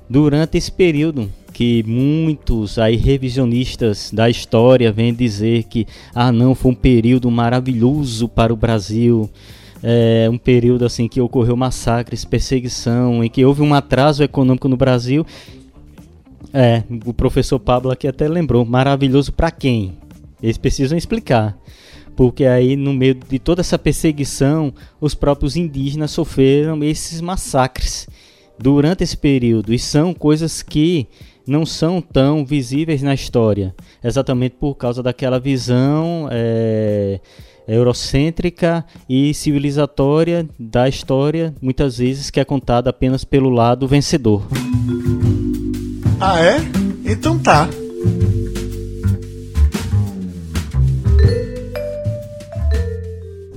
durante esse período que muitos aí revisionistas da história vêm dizer que ah não foi um período maravilhoso para o Brasil. É um período assim que ocorreu massacres perseguição em que houve um atraso econômico no Brasil. É o professor Pablo aqui até lembrou maravilhoso para quem? Eles precisam explicar porque aí no meio de toda essa perseguição os próprios indígenas sofreram esses massacres durante esse período e são coisas que não são tão visíveis na história, exatamente por causa daquela visão é, eurocêntrica e civilizatória da história, muitas vezes que é contada apenas pelo lado vencedor. Ah, é? Então tá.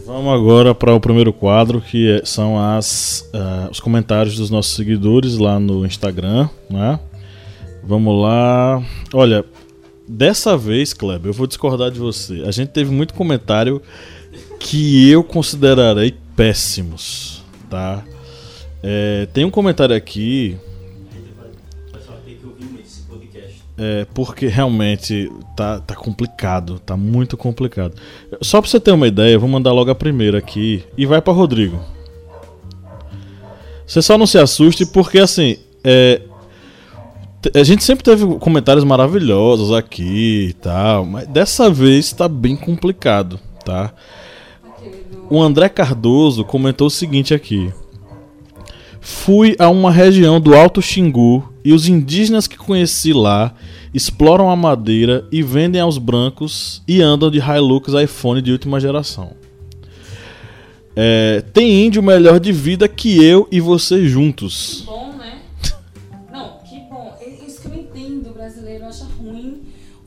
Vamos agora para o primeiro quadro, que é, são as, uh, os comentários dos nossos seguidores lá no Instagram, né? Vamos lá. Olha, dessa vez, Kleber, eu vou discordar de você. A gente teve muito comentário que eu considerarei péssimos, tá? É, tem um comentário aqui. É, porque realmente tá, tá complicado, tá muito complicado. Só pra você ter uma ideia, eu vou mandar logo a primeira aqui e vai para Rodrigo. Você só não se assuste porque assim, é, a gente sempre teve comentários maravilhosos aqui e tal, mas dessa vez tá bem complicado, tá? O André Cardoso comentou o seguinte aqui. Fui a uma região do Alto Xingu e os indígenas que conheci lá exploram a madeira e vendem aos brancos e andam de Hilux iPhone de última geração. É, tem índio melhor de vida que eu e você juntos. Bom,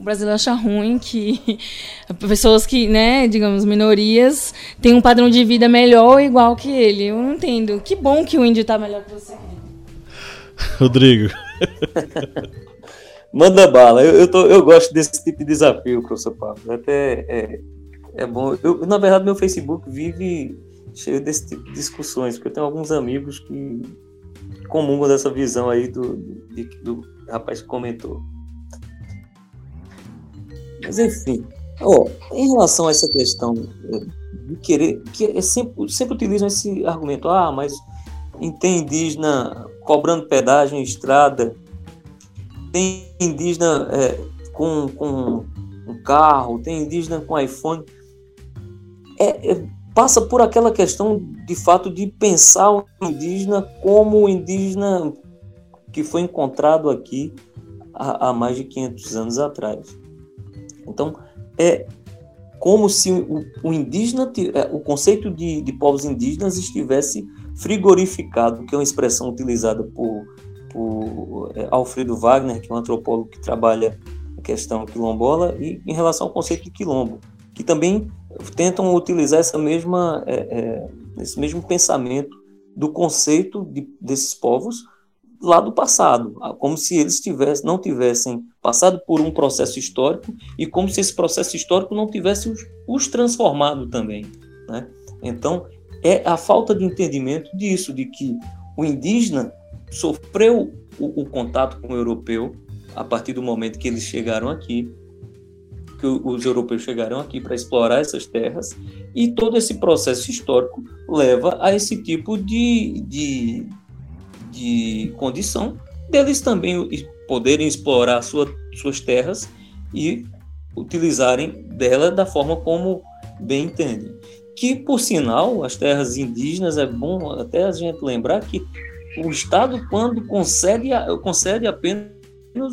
brasileiro acha ruim que (laughs) pessoas que, né, digamos, minorias, têm um padrão de vida melhor ou igual que ele. Eu não entendo. Que bom que o índio tá melhor que você. (laughs) Rodrigo. (laughs) Manda bala. Eu, eu, tô, eu gosto desse tipo de desafio, professor Pablo. Até é, é bom. Eu, na verdade, meu Facebook vive cheio desse tipo de discussões, porque eu tenho alguns amigos que comungam dessa visão aí do, do, do rapaz que comentou. Mas enfim, ó, em relação a essa questão é, de querer, que é sempre, sempre utilizam esse argumento, ah, mas tem indígena cobrando pedágio em estrada, tem indígena é, com, com um carro, tem indígena com iPhone. É, é, passa por aquela questão de fato de pensar o indígena como o indígena que foi encontrado aqui há, há mais de 500 anos atrás. Então, é como se o, o indígena, é, o conceito de, de, povos indígenas estivesse frigorificado, que é uma expressão utilizada por, por é, Alfredo Wagner, que é um antropólogo que trabalha a questão quilombola, e em relação ao conceito de quilombo, que também tentam utilizar essa mesma, é, é, esse mesmo pensamento do conceito de, desses povos lá do passado, como se eles tivessem, não tivessem passado por um processo histórico e como se esse processo histórico não tivesse os, os transformado também. Né? Então, é a falta de entendimento disso, de que o indígena sofreu o, o contato com o europeu a partir do momento que eles chegaram aqui, que os europeus chegaram aqui para explorar essas terras, e todo esse processo histórico leva a esse tipo de, de, de condição deles também poderem explorar sua, suas terras e utilizarem dela da forma como bem entendem. Que, por sinal, as terras indígenas, é bom até a gente lembrar que o Estado, quando concede, concede apenas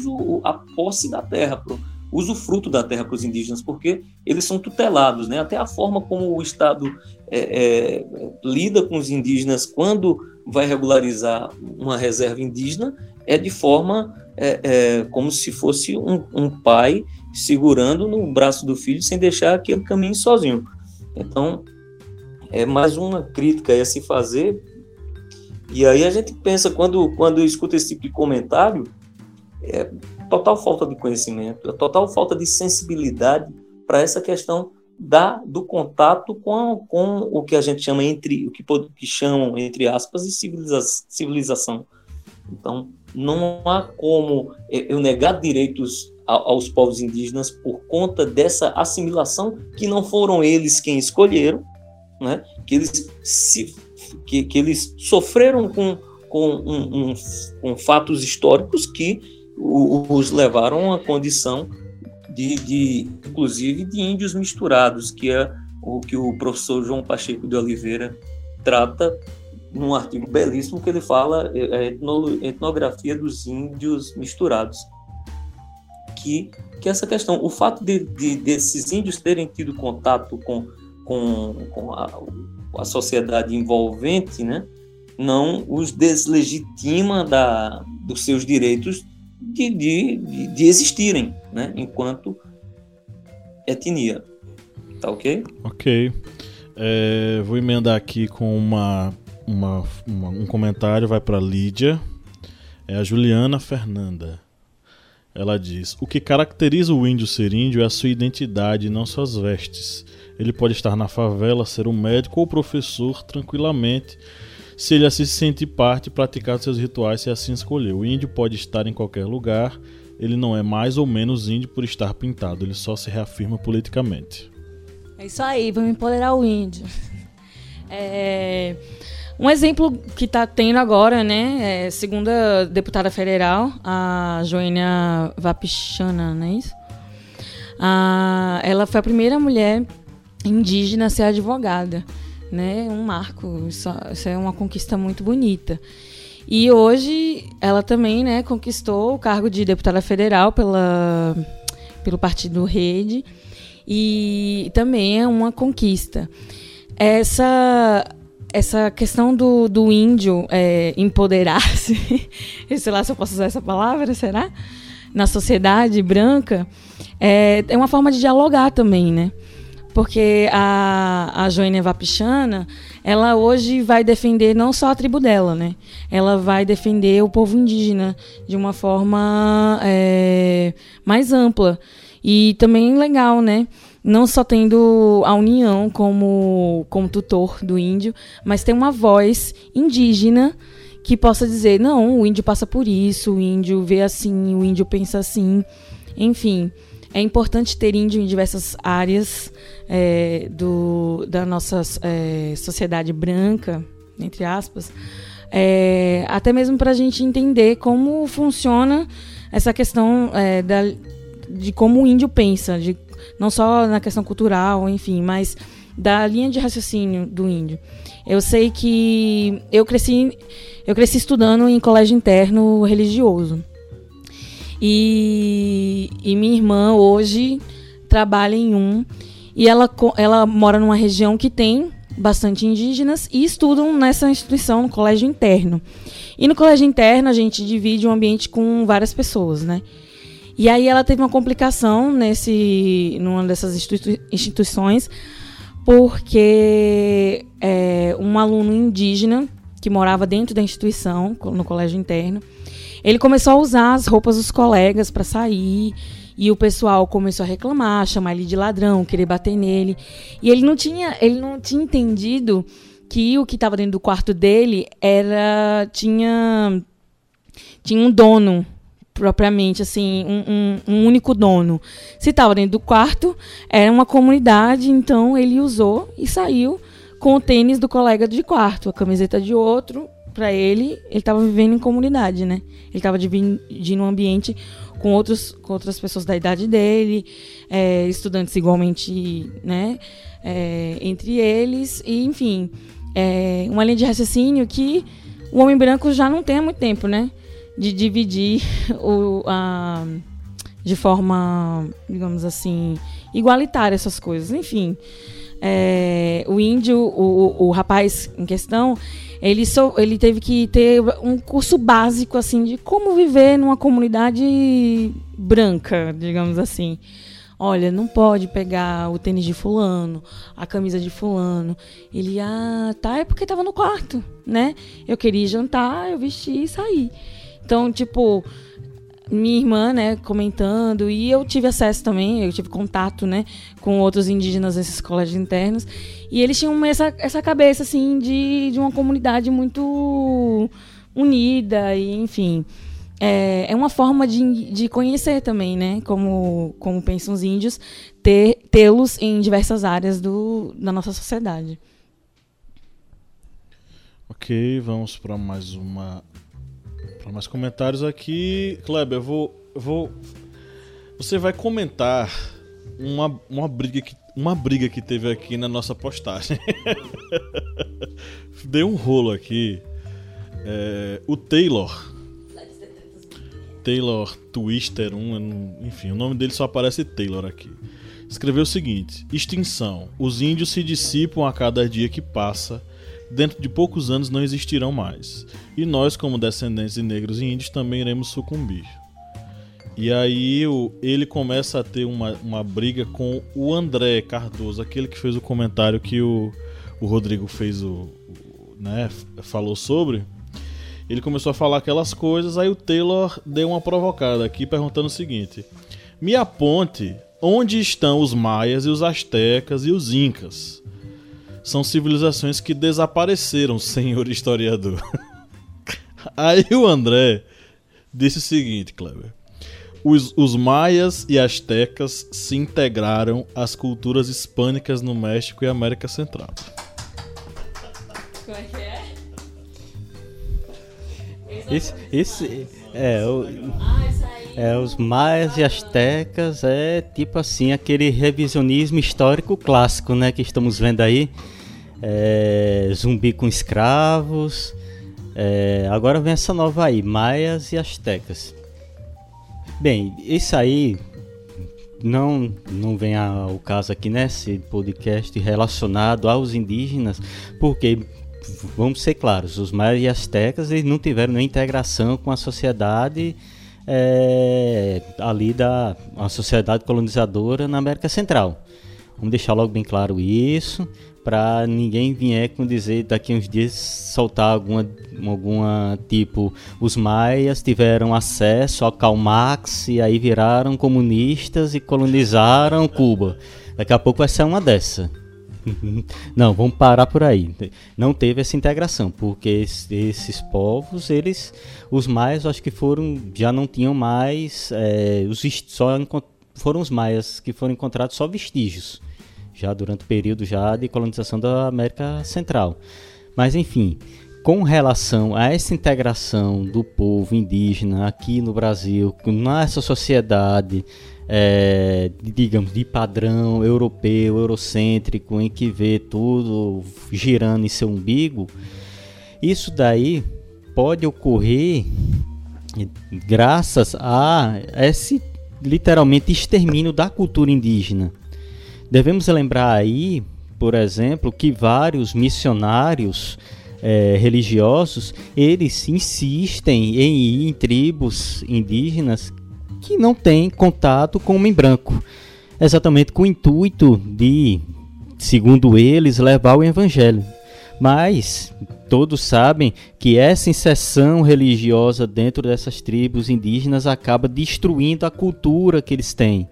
o, a posse da terra pro, usufruto da terra para os indígenas, porque eles são tutelados, né? Até a forma como o Estado é, é, lida com os indígenas quando vai regularizar uma reserva indígena é de forma é, é como se fosse um, um, pai segurando no braço do filho sem deixar aquele caminho sozinho. Então, é mais uma crítica a se fazer. E aí a gente pensa, quando, quando escuta esse tipo de comentário, é, total falta de conhecimento, a total falta de sensibilidade para essa questão da, do contato com, com o que a gente chama entre o que, que chamam entre aspas de civiliza, civilização. Então, não há como eu negar direitos aos povos indígenas por conta dessa assimilação que não foram eles quem escolheram, né? que, eles se, que, que eles sofreram com, com, um, um, com fatos históricos que os levaram a condição de, de, inclusive, de índios misturados, que é o que o professor João Pacheco de Oliveira trata num artigo belíssimo que ele fala é, a etnografia dos índios misturados. Que, que essa questão, o fato de, de desses índios terem tido contato com, com, com a, a sociedade envolvente, né, não os deslegitima da, dos seus direitos de, de, de existirem, né? Enquanto etnia. Tá ok? Ok. É, vou emendar aqui com uma, uma, uma um comentário, vai para Lídia. É a Juliana Fernanda. Ela diz: O que caracteriza o índio ser índio é a sua identidade, não suas vestes. Ele pode estar na favela, ser um médico ou professor tranquilamente se ele assim se sentir parte praticar seus rituais se assim escolher. O índio pode estar em qualquer lugar, ele não é mais ou menos índio por estar pintado, ele só se reafirma politicamente. É isso aí, vamos empoderar o índio. É, um exemplo que está tendo agora, né, é, segundo a deputada federal, a Joênia Vapichana, não é isso? Ah, ela foi a primeira mulher indígena a ser advogada né? Um marco, isso, isso é uma conquista muito bonita. E hoje ela também né, conquistou o cargo de deputada federal pela, pelo partido Rede. E também é uma conquista. Essa essa questão do, do índio é, empoderar-se, (laughs) sei lá se eu posso usar essa palavra, será? Na sociedade branca, é, é uma forma de dialogar também, né? Porque a, a Joênia Vapichana, ela hoje vai defender não só a tribo dela, né? Ela vai defender o povo indígena de uma forma é, mais ampla. E também legal, né? Não só tendo a União como, como tutor do índio, mas ter uma voz indígena que possa dizer: não, o índio passa por isso, o índio vê assim, o índio pensa assim. Enfim, é importante ter índio em diversas áreas é, do, da nossa é, sociedade branca, entre aspas, é, até mesmo para a gente entender como funciona essa questão é, da, de como o índio pensa, de, não só na questão cultural, enfim, mas da linha de raciocínio do índio. Eu sei que eu cresci, eu cresci estudando em colégio interno religioso. E, e minha irmã hoje trabalha em um e ela, ela mora numa região que tem bastante indígenas e estudam nessa instituição, no colégio interno. E no colégio interno a gente divide o um ambiente com várias pessoas, né? E aí ela teve uma complicação nesse, numa dessas institui instituições, porque é, um aluno indígena que morava dentro da instituição, no colégio interno, ele começou a usar as roupas dos colegas para sair. E o pessoal começou a reclamar, chamar ele de ladrão, querer bater nele. E ele não tinha, ele não tinha entendido que o que estava dentro do quarto dele era tinha tinha um dono propriamente assim um, um, um único dono se estava dentro do quarto era uma comunidade então ele usou e saiu com o tênis do colega de quarto a camiseta de outro para ele, ele estava vivendo em comunidade, né? Ele estava dividindo um ambiente com, outros, com outras pessoas da idade dele, é, estudantes igualmente, né? É, entre eles, e enfim, é, uma linha de raciocínio que o homem branco já não tem há muito tempo, né? De dividir (laughs) o, a, de forma, digamos assim, igualitária essas coisas. Enfim, é, o índio, o, o, o rapaz em questão, ele, so, ele teve que ter um curso básico assim de como viver numa comunidade branca, digamos assim. Olha, não pode pegar o tênis de fulano, a camisa de fulano. Ele, ah, tá, é porque tava no quarto, né? Eu queria jantar, eu vesti e saí. Então, tipo, minha irmã, né, comentando, e eu tive acesso também, eu tive contato, né, com outros indígenas nesses colégios internos, e eles tinham essa, essa cabeça, assim, de, de uma comunidade muito unida, e enfim. É, é uma forma de, de conhecer também, né, como, como pensam os índios, ter, tê-los em diversas áreas do, da nossa sociedade. Ok, vamos para mais uma para mais comentários aqui, Kleber, eu vou, eu vou. Você vai comentar uma, uma, briga que, uma briga que teve aqui na nossa postagem. (laughs) Deu um rolo aqui. É, o Taylor. Taylor Twister 1, enfim, o nome dele só aparece Taylor aqui. Escreveu o seguinte: Extinção. Os índios se dissipam a cada dia que passa dentro de poucos anos não existirão mais. E nós, como descendentes de negros e índios, também iremos sucumbir. E aí ele começa a ter uma, uma briga com o André Cardoso, aquele que fez o comentário que o, o Rodrigo fez o, o né, falou sobre. Ele começou a falar aquelas coisas, aí o Taylor deu uma provocada aqui perguntando o seguinte: Me aponte onde estão os maias e os astecas e os incas são civilizações que desapareceram, senhor historiador. (laughs) Aí o André disse o seguinte, Kleber. Os, os maias e astecas se integraram às culturas hispânicas no México e América Central. Como é que é? Esse, esse é, o, é, os maias e astecas é tipo assim aquele revisionismo histórico clássico, né, que estamos vendo aí. É, zumbi com escravos, É, agora vem essa nova aí, Maias e Astecas. Bem, isso aí não, não vem ao caso aqui nesse podcast relacionado aos indígenas, porque vamos ser claros, os maias e astecas eles não tiveram nenhuma integração com a sociedade é, ali da a sociedade colonizadora na América Central. Vamos deixar logo bem claro isso para ninguém vier com dizer daqui uns dias soltar alguma alguma tipo os maias tiveram acesso ao Karl Marx e aí viraram comunistas e colonizaram Cuba. Daqui a pouco vai ser uma dessa. (laughs) Não, vamos parar por aí. Não teve essa integração, porque esses povos, eles, os maias, acho que foram, já não tinham mais, é, os só foram os maias que foram encontrados só vestígios já durante o período já de colonização da América Central. Mas enfim, com relação a essa integração do povo indígena aqui no Brasil, nessa sociedade, é, digamos, de padrão europeu, eurocêntrico, em que vê tudo girando em seu umbigo, isso daí pode ocorrer graças a esse literalmente extermínio da cultura indígena. Devemos lembrar aí, por exemplo, que vários missionários é, religiosos eles insistem em ir em tribos indígenas que não têm contato com o homem branco, exatamente com o intuito de, segundo eles, levar o evangelho. Mas todos sabem que essa inserção religiosa dentro dessas tribos indígenas acaba destruindo a cultura que eles têm.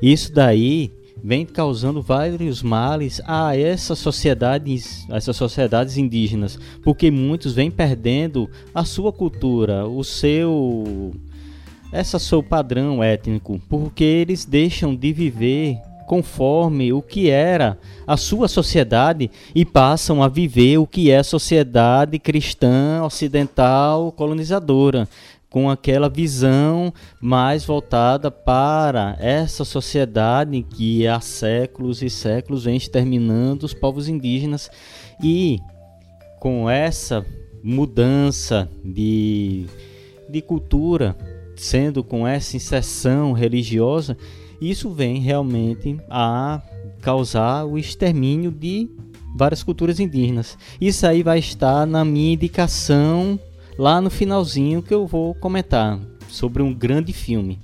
Isso daí vem causando vários males a essas sociedades, essas sociedades indígenas, porque muitos vêm perdendo a sua cultura, o seu essa seu padrão étnico, porque eles deixam de viver conforme o que era a sua sociedade e passam a viver o que é a sociedade cristã ocidental colonizadora com aquela visão mais voltada para essa sociedade que há séculos e séculos vem exterminando os povos indígenas. E com essa mudança de, de cultura, sendo com essa inserção religiosa, isso vem realmente a causar o extermínio de várias culturas indígenas. Isso aí vai estar na minha indicação lá no finalzinho que eu vou comentar sobre um grande filme.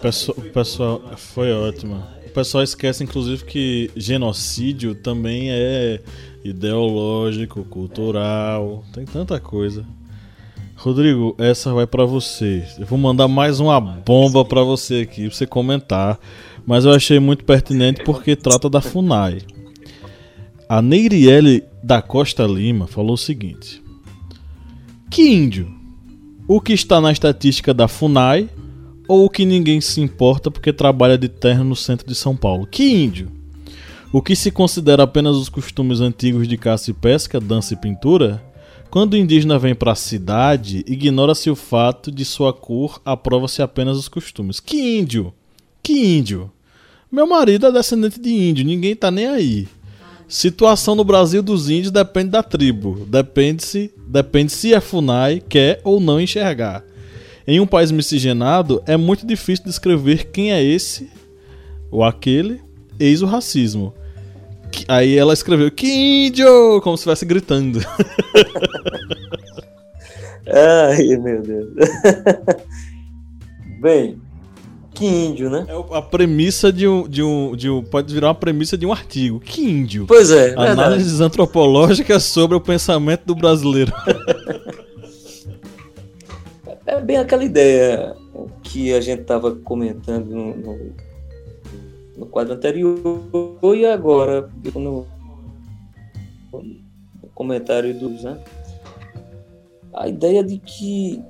Pessoal, pessoal foi ótimo. O pessoal esquece, inclusive, que genocídio também é ideológico, cultural, tem tanta coisa. Rodrigo, essa vai para você. Eu vou mandar mais uma bomba para você aqui, pra você comentar. Mas eu achei muito pertinente porque trata da FUNAI. A Neiriele da Costa Lima falou o seguinte: Que índio? O que está na estatística da FUNAI ou o que ninguém se importa porque trabalha de terno no centro de São Paulo? Que índio? O que se considera apenas os costumes antigos de caça e pesca, dança e pintura? Quando o indígena vem para a cidade, ignora-se o fato de sua cor, aprova-se apenas os costumes. Que índio? Que índio? Meu marido é descendente de índio, ninguém tá nem aí. Situação no Brasil dos índios depende da tribo. Depende se, depende se a FUNAI quer ou não enxergar. Em um país miscigenado, é muito difícil descrever quem é esse ou aquele, eis o racismo. Aí ela escreveu, que índio! Como se estivesse gritando. (laughs) Ai, meu Deus. (laughs) Bem, que índio, né? É a premissa de um, de um, de um. Pode virar uma premissa de um artigo. Que índio? Pois é. Análises verdade. antropológicas sobre o pensamento do brasileiro. (laughs) é bem aquela ideia que a gente estava comentando no, no, no, quadro anterior e agora no, no comentário dos. Né? A ideia de que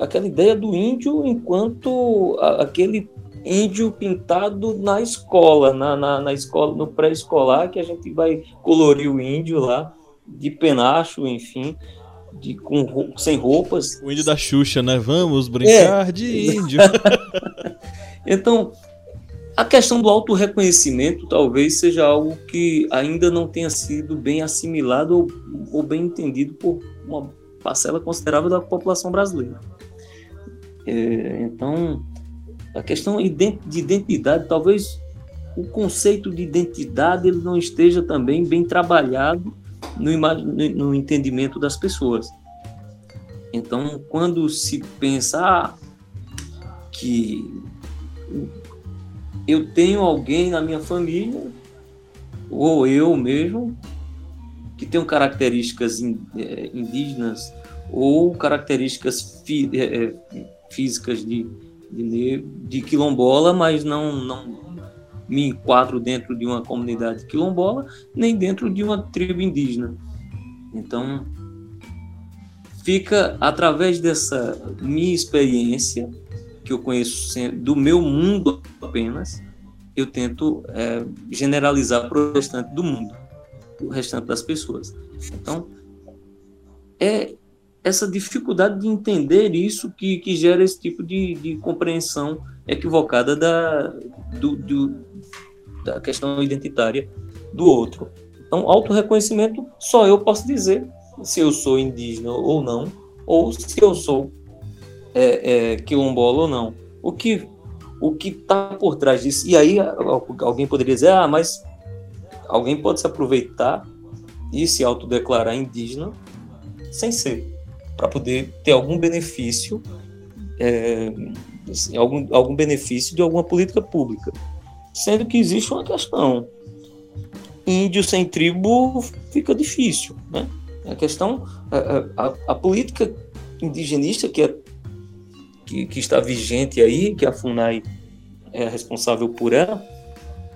aquela ideia do índio enquanto aquele índio pintado na escola, na, na, na escola, no pré-escolar, que a gente vai colorir o índio lá, de penacho, enfim, de, com, sem roupas. O índio da Xuxa, né? Vamos brincar é. de índio. (laughs) então, A questão do autorreconhecimento talvez seja algo que ainda não tenha sido bem assimilado ou, ou bem entendido por uma parcela considerável da população brasileira. É, então, a questão de identidade, talvez o conceito de identidade ele não esteja também bem trabalhado no, no entendimento das pessoas. Então, quando se pensa ah, que eu tenho alguém na minha família, ou eu mesmo, que tem características é, indígenas ou características é, é, físicas de, de, de quilombola, mas não, não me enquadro dentro de uma comunidade quilombola, nem dentro de uma tribo indígena. Então, fica através dessa minha experiência que eu conheço do meu mundo apenas, eu tento é, generalizar para o restante do mundo, o restante das pessoas. Então, é essa dificuldade de entender isso que, que gera esse tipo de, de compreensão equivocada da, do, do, da questão identitária do outro. Então, autorreconhecimento, só eu posso dizer se eu sou indígena ou não, ou se eu sou é, é, quilombola ou não. O que o que está por trás disso? E aí alguém poderia dizer, ah, mas alguém pode se aproveitar e se autodeclarar indígena sem ser, para poder ter algum benefício, é, assim, algum, algum benefício de alguma política pública. Sendo que existe uma questão. Índio sem tribo fica difícil, né? A questão, a, a, a política indigenista que é que, que está vigente aí, que a FUNAI é responsável por ela,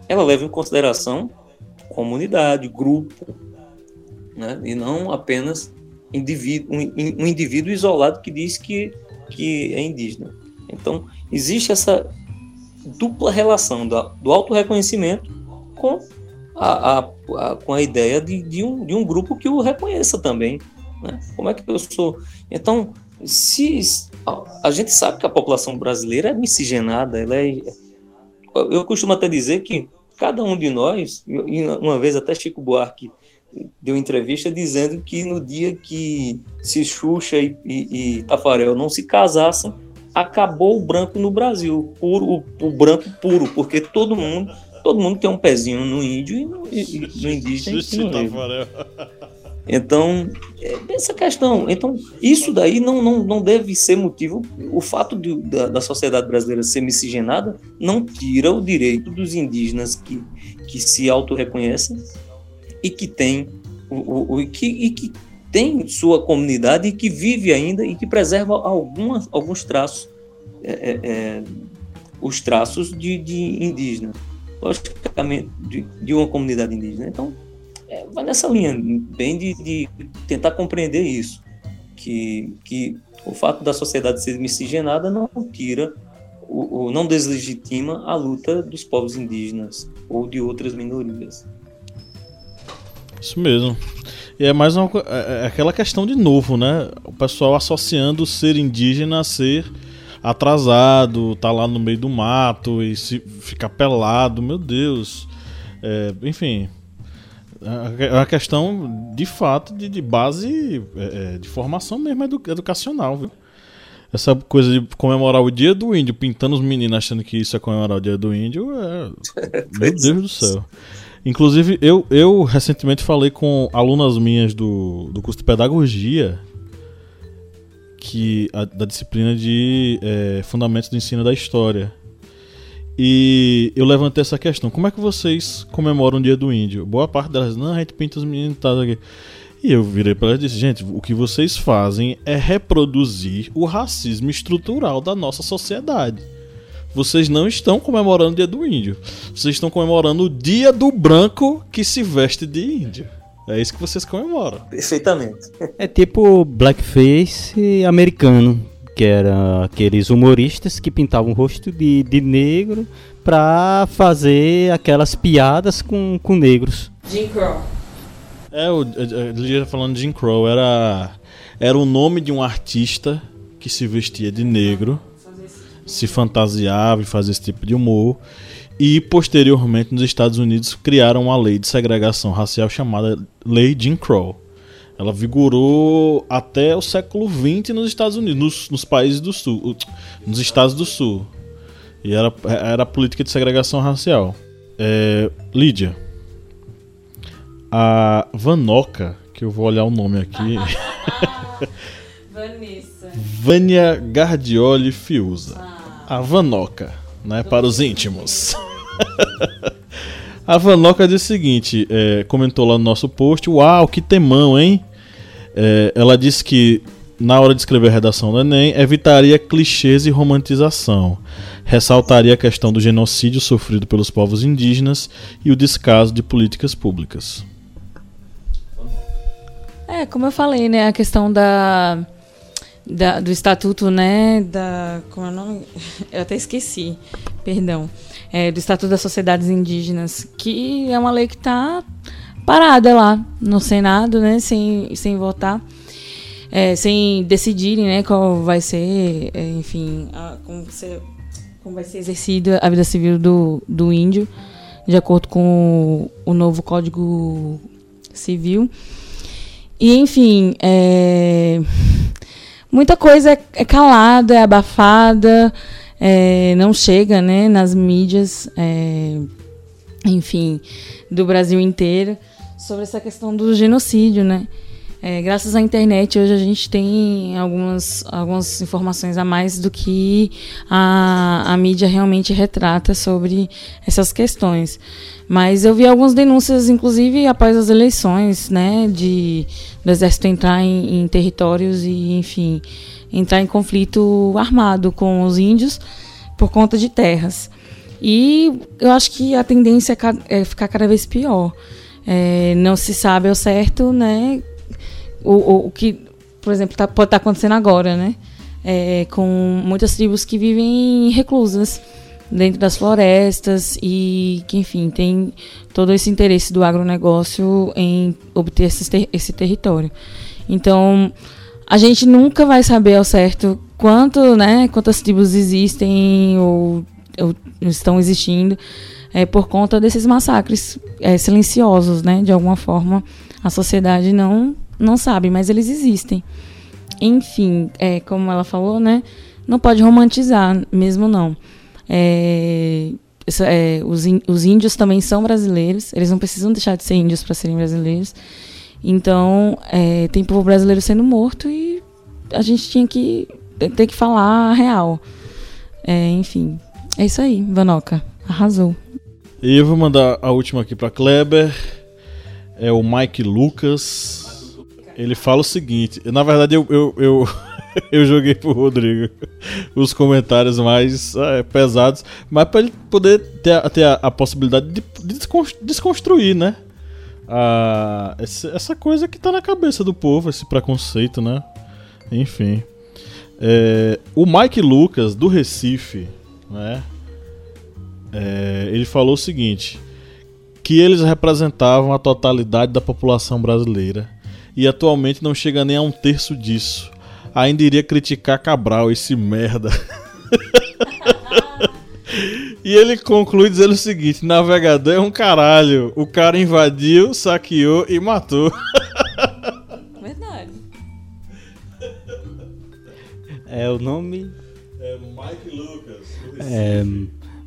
ela leva em consideração comunidade, grupo, né? e não apenas indivíduo, um, um, indivíduo isolado que diz que, que é indígena. Então, existe essa dupla relação do, do autorreconhecimento com a, a, a, com a ideia de, de, um, de um grupo que o reconheça também. Né? Como é que eu sou? Então, se a gente sabe que a população brasileira é miscigenada, ela é, eu costumo até dizer que cada um de nós, uma vez até Chico Buarque deu entrevista dizendo que no dia que se Xuxa e, e, e Tafarel não se casassem, acabou o branco no Brasil, puro, o, o, branco puro, porque todo mundo, todo mundo tem um pezinho no índio e no, e, no indígena. Xuxa e Tafarel. Então, é, essa questão. Então, isso daí não, não, não deve ser motivo. O fato de, da, da sociedade brasileira ser miscigenada não tira o direito dos indígenas que, que se auto-reconhecem e que têm o, o, que, e que tem sua comunidade e que vive ainda e que preserva algumas, alguns traços, é, é, é, os traços de, de indígena, logicamente, de, de uma comunidade indígena. Então, é, vai nessa linha, bem de, de, tentar compreender isso, que, que o fato da sociedade ser miscigenada não tira, o, não deslegitima a luta dos povos indígenas ou de outras minorias. Isso mesmo. E é mais uma, é, é aquela questão de novo, né? O pessoal associando ser indígena a ser atrasado, tá lá no meio do mato e se ficar pelado, meu Deus. É, enfim, é uma questão de fato de, de base é, é, de formação mesmo edu, educacional, viu? Essa coisa de comemorar o dia do índio, pintando os meninos achando que isso é comemorar o dia do índio, é. (laughs) Meu Deus do céu. Inclusive, eu, eu recentemente falei com alunas minhas do, do curso de pedagogia, que a, da disciplina de é, Fundamentos do Ensino da História. E eu levantei essa questão: como é que vocês comemoram o dia do índio? Boa parte delas, não, a gente pinta os meninos e tal. Aqui. E eu virei para elas e disse: gente, o que vocês fazem é reproduzir o racismo estrutural da nossa sociedade. Vocês não estão comemorando o dia do índio. Vocês estão comemorando o dia do branco que se veste de índio. É isso que vocês comemoram. Perfeitamente. É tipo blackface americano que eram aqueles humoristas que pintavam o rosto de, de negro para fazer aquelas piadas com, com negros. Jim Crow. É, o, ele falando de Jim Crow, era, era o nome de um artista que se vestia de negro, se fantasiava e fazia esse tipo de humor. e posteriormente nos Estados Unidos criaram uma lei de segregação racial chamada Lei Jim Crow. Ela vigorou até o século XX nos Estados Unidos, nos, nos países do sul, nos estados do sul. E era, era a política de segregação racial. É, Lídia, a Vanoca, que eu vou olhar o nome aqui. (laughs) Vanessa. Vânia Gardioli Fiuza. A Vanoca, né? Para os íntimos. (laughs) a Vanoca diz o seguinte: é, comentou lá no nosso post: Uau, que temão, hein? É, ela disse que na hora de escrever a redação do Enem, evitaria clichês e romantização. Ressaltaria a questão do genocídio sofrido pelos povos indígenas e o descaso de políticas públicas. É, como eu falei, né, a questão da, da do estatuto, né, da como é o nome? (laughs) Eu até esqueci, perdão, é, do estatuto das sociedades indígenas, que é uma lei que está parada lá no Senado, né, sem, sem votar, é, sem decidirem, né, qual vai ser, é, enfim, a, como, você, como vai ser exercida a vida civil do, do índio, de acordo com o, novo Código Civil. E, enfim, é... muita coisa é, é calada, é abafada, é... não chega né, nas mídias, é... enfim, do Brasil inteiro, sobre essa questão do genocídio, né? É, graças à internet, hoje a gente tem algumas, algumas informações a mais do que a, a mídia realmente retrata sobre essas questões. Mas eu vi algumas denúncias, inclusive após as eleições, né, de do exército entrar em, em territórios e, enfim, entrar em conflito armado com os índios por conta de terras. E eu acho que a tendência é, é ficar cada vez pior. É, não se sabe ao certo, né, o, o, o que, por exemplo, tá, pode estar tá acontecendo agora, né? É, com muitas tribos que vivem reclusas dentro das florestas e que, enfim, tem todo esse interesse do agronegócio em obter esse, ter esse território. Então, a gente nunca vai saber ao certo quanto, né, quantas tribos existem ou, ou estão existindo é, por conta desses massacres é, silenciosos, né, de alguma forma a sociedade não não sabe, mas eles existem. Enfim, é, como ela falou, né? Não pode romantizar, mesmo não. É, é, os, os índios também são brasileiros, eles não precisam deixar de ser índios para serem brasileiros. Então, é, tem povo brasileiro sendo morto e a gente tinha que ter que falar a real. É, enfim, é isso aí, Vanoca. Arrasou. E eu vou mandar a última aqui para Kleber. É o Mike Lucas. Ele fala o seguinte: na verdade, eu, eu, eu, (laughs) eu joguei pro Rodrigo os comentários mais é, pesados, mas para ele poder ter, ter a, a possibilidade de, de, desconstruir, né? Essa coisa que tá na cabeça do povo, esse preconceito, né? Enfim. É, o Mike Lucas, do Recife, né? É, ele falou o seguinte: que eles representavam a totalidade da população brasileira e atualmente não chega nem a um terço disso. Ainda iria criticar Cabral, esse merda. (laughs) e ele conclui dizendo o seguinte: navegador é um caralho. O cara invadiu, saqueou e matou. (laughs) Verdade. É o nome. É Mike Lucas. É,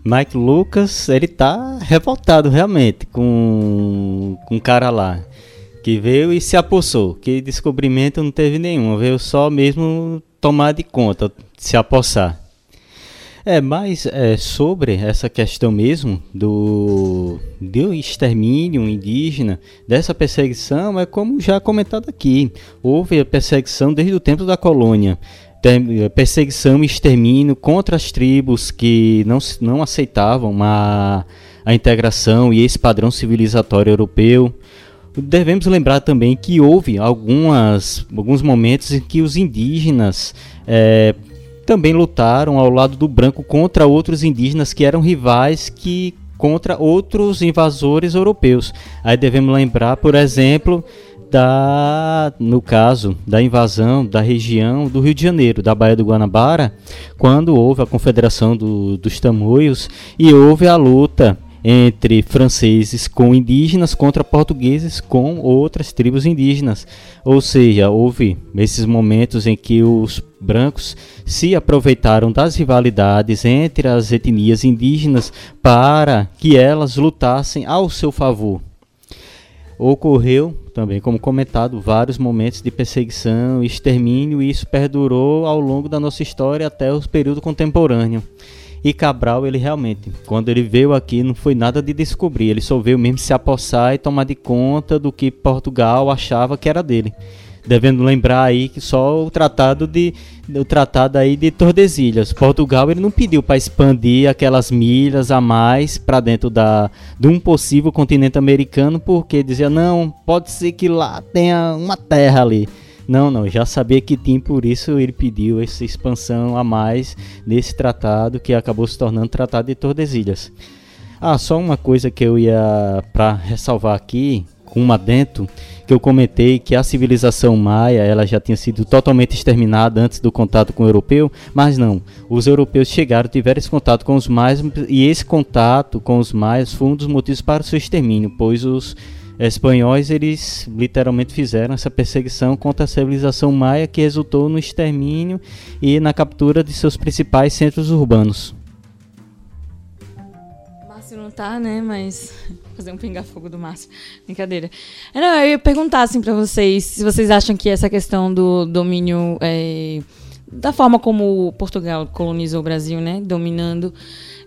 Mike Lucas, ele tá revoltado realmente com, com o cara lá que veio e se apossou. Que descobrimento não teve nenhum, veio só mesmo tomar de conta, se apossar. É, mas é, sobre essa questão mesmo do, do extermínio indígena, dessa perseguição, é como já comentado aqui. Houve a perseguição desde o tempo da colônia. Perseguição e extermínio contra as tribos que não, não aceitavam a, a integração e esse padrão civilizatório europeu. Devemos lembrar também que houve algumas, alguns momentos em que os indígenas é, também lutaram ao lado do branco contra outros indígenas que eram rivais que contra outros invasores europeus. Aí devemos lembrar, por exemplo, da, no caso da invasão da região do Rio de Janeiro, da Baía do Guanabara, quando houve a Confederação do, dos Tamoios e houve a luta entre franceses com indígenas contra portugueses com outras tribos indígenas. Ou seja, houve esses momentos em que os brancos se aproveitaram das rivalidades entre as etnias indígenas para que elas lutassem ao seu favor. Ocorreu também, como comentado, vários momentos de perseguição e extermínio, e isso perdurou ao longo da nossa história até o período contemporâneo. E Cabral, ele realmente, quando ele veio aqui, não foi nada de descobrir, ele só veio mesmo se apossar e tomar de conta do que Portugal achava que era dele. Devendo lembrar aí que só o tratado de o tratado aí de Tordesilhas, Portugal ele não pediu para expandir aquelas milhas a mais para dentro da de um possível continente americano, porque dizia não, pode ser que lá tenha uma terra ali. Não, não, já sabia que tinha, por isso ele pediu essa expansão a mais nesse tratado que acabou se tornando Tratado de Tordesilhas. Ah, só uma coisa que eu ia para ressalvar aqui, com um adento, que eu comentei que a civilização maia ela já tinha sido totalmente exterminada antes do contato com o europeu, mas não. Os europeus chegaram, tiveram esse contato com os maias e esse contato com os maias foi um dos motivos para o seu extermínio, pois os espanhóis eles literalmente fizeram essa perseguição contra a civilização maia que resultou no extermínio e na captura de seus principais centros urbanos. Márcio não tá, né? Mas fazer um pinga-fogo do Márcio. Brincadeira. Não, eu ia perguntar assim para vocês se vocês acham que essa questão do domínio é, da forma como Portugal colonizou o Brasil, né? Dominando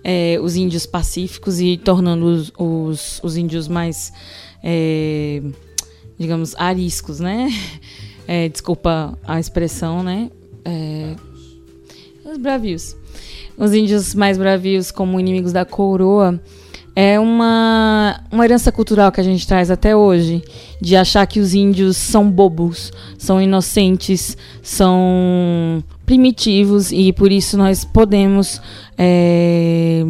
é, os índios pacíficos e tornando os, os, os índios mais é, digamos, ariscos, né? (laughs) É, desculpa a expressão, né? É, os bravios. Os índios mais bravios como inimigos da coroa é uma, uma herança cultural que a gente traz até hoje, de achar que os índios são bobos, são inocentes, são primitivos e por isso nós podemos é,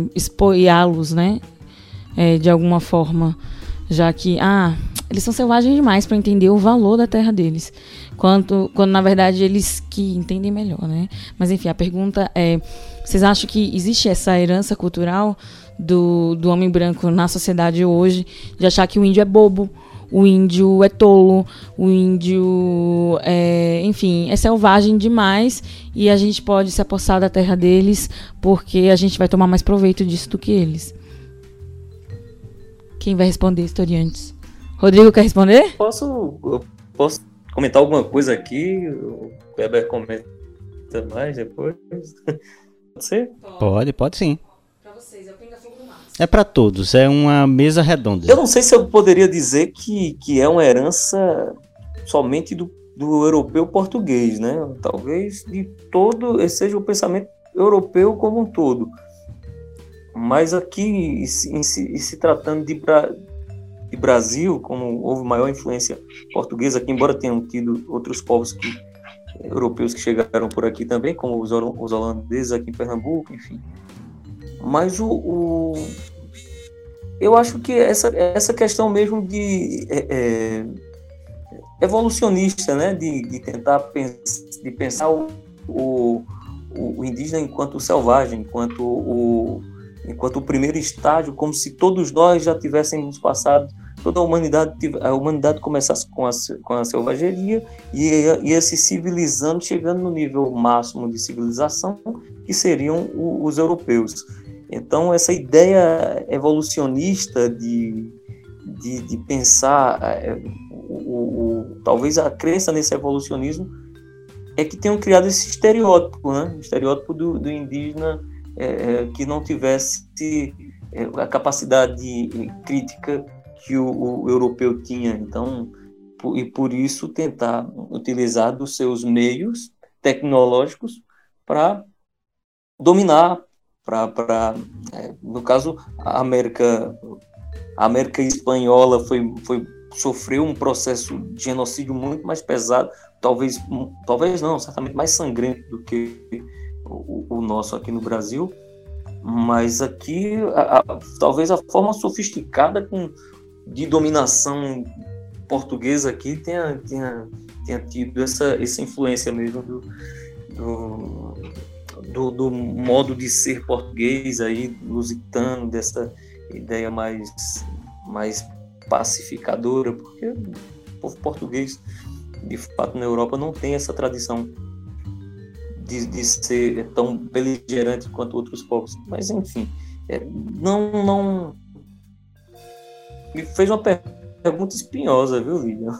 los né? É, de alguma forma já que ah, eles são selvagens demais para entender o valor da terra deles, quanto quando na verdade eles que entendem melhor, né? Mas enfim, a pergunta é: vocês acham que existe essa herança cultural do, do homem branco na sociedade hoje de achar que o índio é bobo? O índio é tolo, o índio, é, enfim, é selvagem demais e a gente pode se apossar da terra deles porque a gente vai tomar mais proveito disso do que eles. Quem vai responder, historiantes? Rodrigo quer responder? Posso, posso comentar alguma coisa aqui? O Weber comenta mais depois. (laughs) Pode ser? Pode, pode sim. Para vocês, é o pinga-fogo do Márcio. É para todos, é uma mesa redonda. Eu não sei se eu poderia dizer que, que é uma herança somente do, do europeu português, né? Talvez de todo, seja o pensamento europeu como um todo. Mas aqui, em se, em se tratando de, Bra de, Brasil, como houve maior influência portuguesa aqui, embora tenham tido outros povos que, europeus que chegaram por aqui também, como os, os holandeses aqui em Pernambuco, enfim. Mas o, o, eu acho que essa, essa questão mesmo de é, é, evolucionista, né, de, de tentar pens de pensar o, o, o indígena enquanto selvagem, enquanto o, enquanto o primeiro estágio, como se todos nós já tivéssemos passado, toda a humanidade, a humanidade começasse com a, com a selvageria e ia, se civilizando, chegando no nível máximo de civilização, que seriam os europeus. Então, essa ideia evolucionista de, de, de pensar, é, o, o, talvez a crença nesse evolucionismo, é que tenham criado esse estereótipo, né? o estereótipo do, do indígena é, que não tivesse a capacidade crítica que o, o europeu tinha. Então, por, e por isso tentar utilizar dos seus meios tecnológicos para dominar, para, é, no caso, a América, a América espanhola foi, foi sofreu um processo de genocídio muito mais pesado, talvez, talvez não, certamente mais sangrento do que o, o nosso aqui no Brasil, mas aqui a, a, talvez a forma sofisticada com, de dominação português aqui tenha, tenha, tenha tido essa, essa influência mesmo do, do, do, do modo de ser português aí, lusitano, dessa ideia mais, mais pacificadora, porque o povo português, de fato, na Europa não tem essa tradição de, de ser tão beligerante quanto outros povos. Mas, enfim, é, não, não. Me fez uma pergunta espinhosa, viu, Lilian?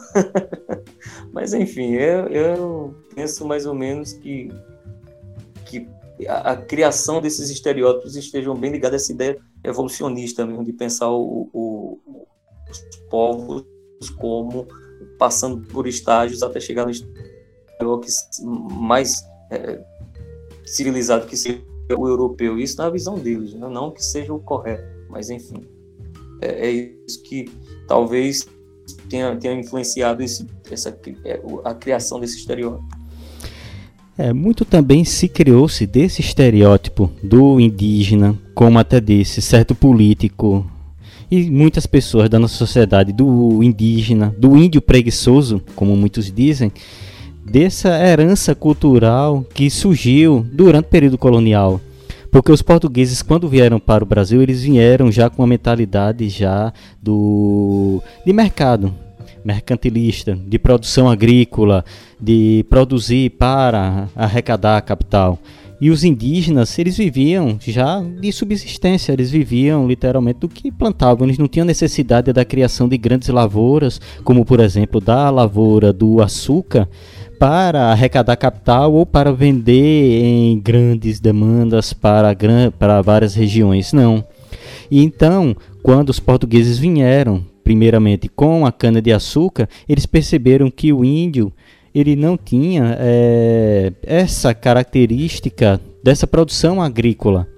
(laughs) Mas, enfim, eu, eu penso mais ou menos que, que a, criação desses estereótipos estejam bem ligados a essa ideia evolucionista mesmo, de pensar o, o, os povos como passando por estágios até chegar no estágio mais é, civilizado que seja o europeu. Isso na visão deles, né? não que seja o correto, mas enfim. É, é isso que talvez tenha, tenha influenciado esse, essa, é, a criação desse estereótipo. É, muito também se criou-se desse estereótipo do indígena, como até desse certo político e muitas pessoas da nossa sociedade, do indígena, do índio preguiçoso, como muitos dizem, dessa herança cultural que surgiu durante o período colonial. Porque os portugueses, quando vieram para o Brasil, eles vieram já com uma mentalidade já do de mercado, mercantilista, de produção agrícola, de produzir para arrecadar capital. E os indígenas, eles viviam já de subsistência, eles viviam literalmente do que plantavam, eles não tinham necessidade da criação de grandes lavouras, como por exemplo da lavoura do açúcar, para arrecadar capital ou para vender em grandes demandas para, para várias regiões. Não. E então, quando os portugueses vieram, primeiramente com a cana-de-açúcar, eles perceberam que o índio ele não tinha é, essa característica dessa produção agrícola.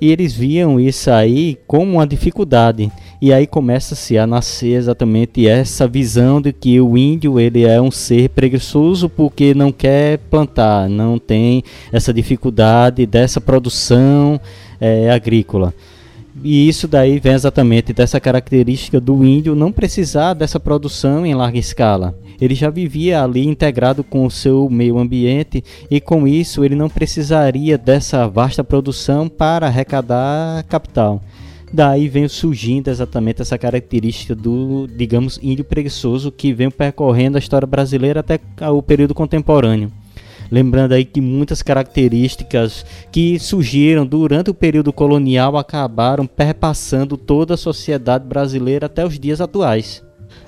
E eles viam isso aí como uma dificuldade. E aí começa-se a nascer exatamente essa visão de que o índio ele é um ser preguiçoso porque não quer plantar, não tem essa dificuldade dessa produção é, agrícola. E isso daí vem exatamente dessa característica do índio não precisar dessa produção em larga escala. Ele já vivia ali integrado com o seu meio ambiente e com isso ele não precisaria dessa vasta produção para arrecadar capital. Daí vem surgindo exatamente essa característica do, digamos, índio preguiçoso que vem percorrendo a história brasileira até o período contemporâneo. Lembrando aí que muitas características que surgiram durante o período colonial acabaram perpassando toda a sociedade brasileira até os dias atuais.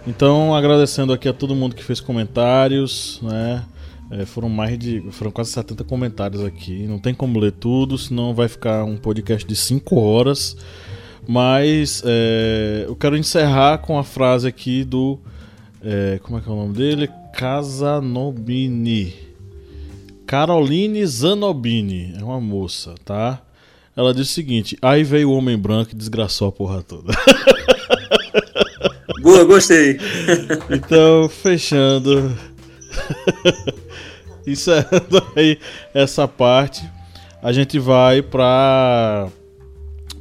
Então, agradecendo aqui a todo mundo que fez comentários, né? É, foram mais de. Foram quase 70 comentários aqui. Não tem como ler tudo, senão vai ficar um podcast de 5 horas. Mas é, eu quero encerrar com a frase aqui do. É, como é que é o nome dele? Casanobini. Caroline Zanobini. É uma moça, tá? Ela diz o seguinte: aí veio o homem branco e desgraçou a porra toda. (laughs) Boa, gostei. (laughs) Então, fechando. (laughs) Encerrando aí essa parte, a gente vai para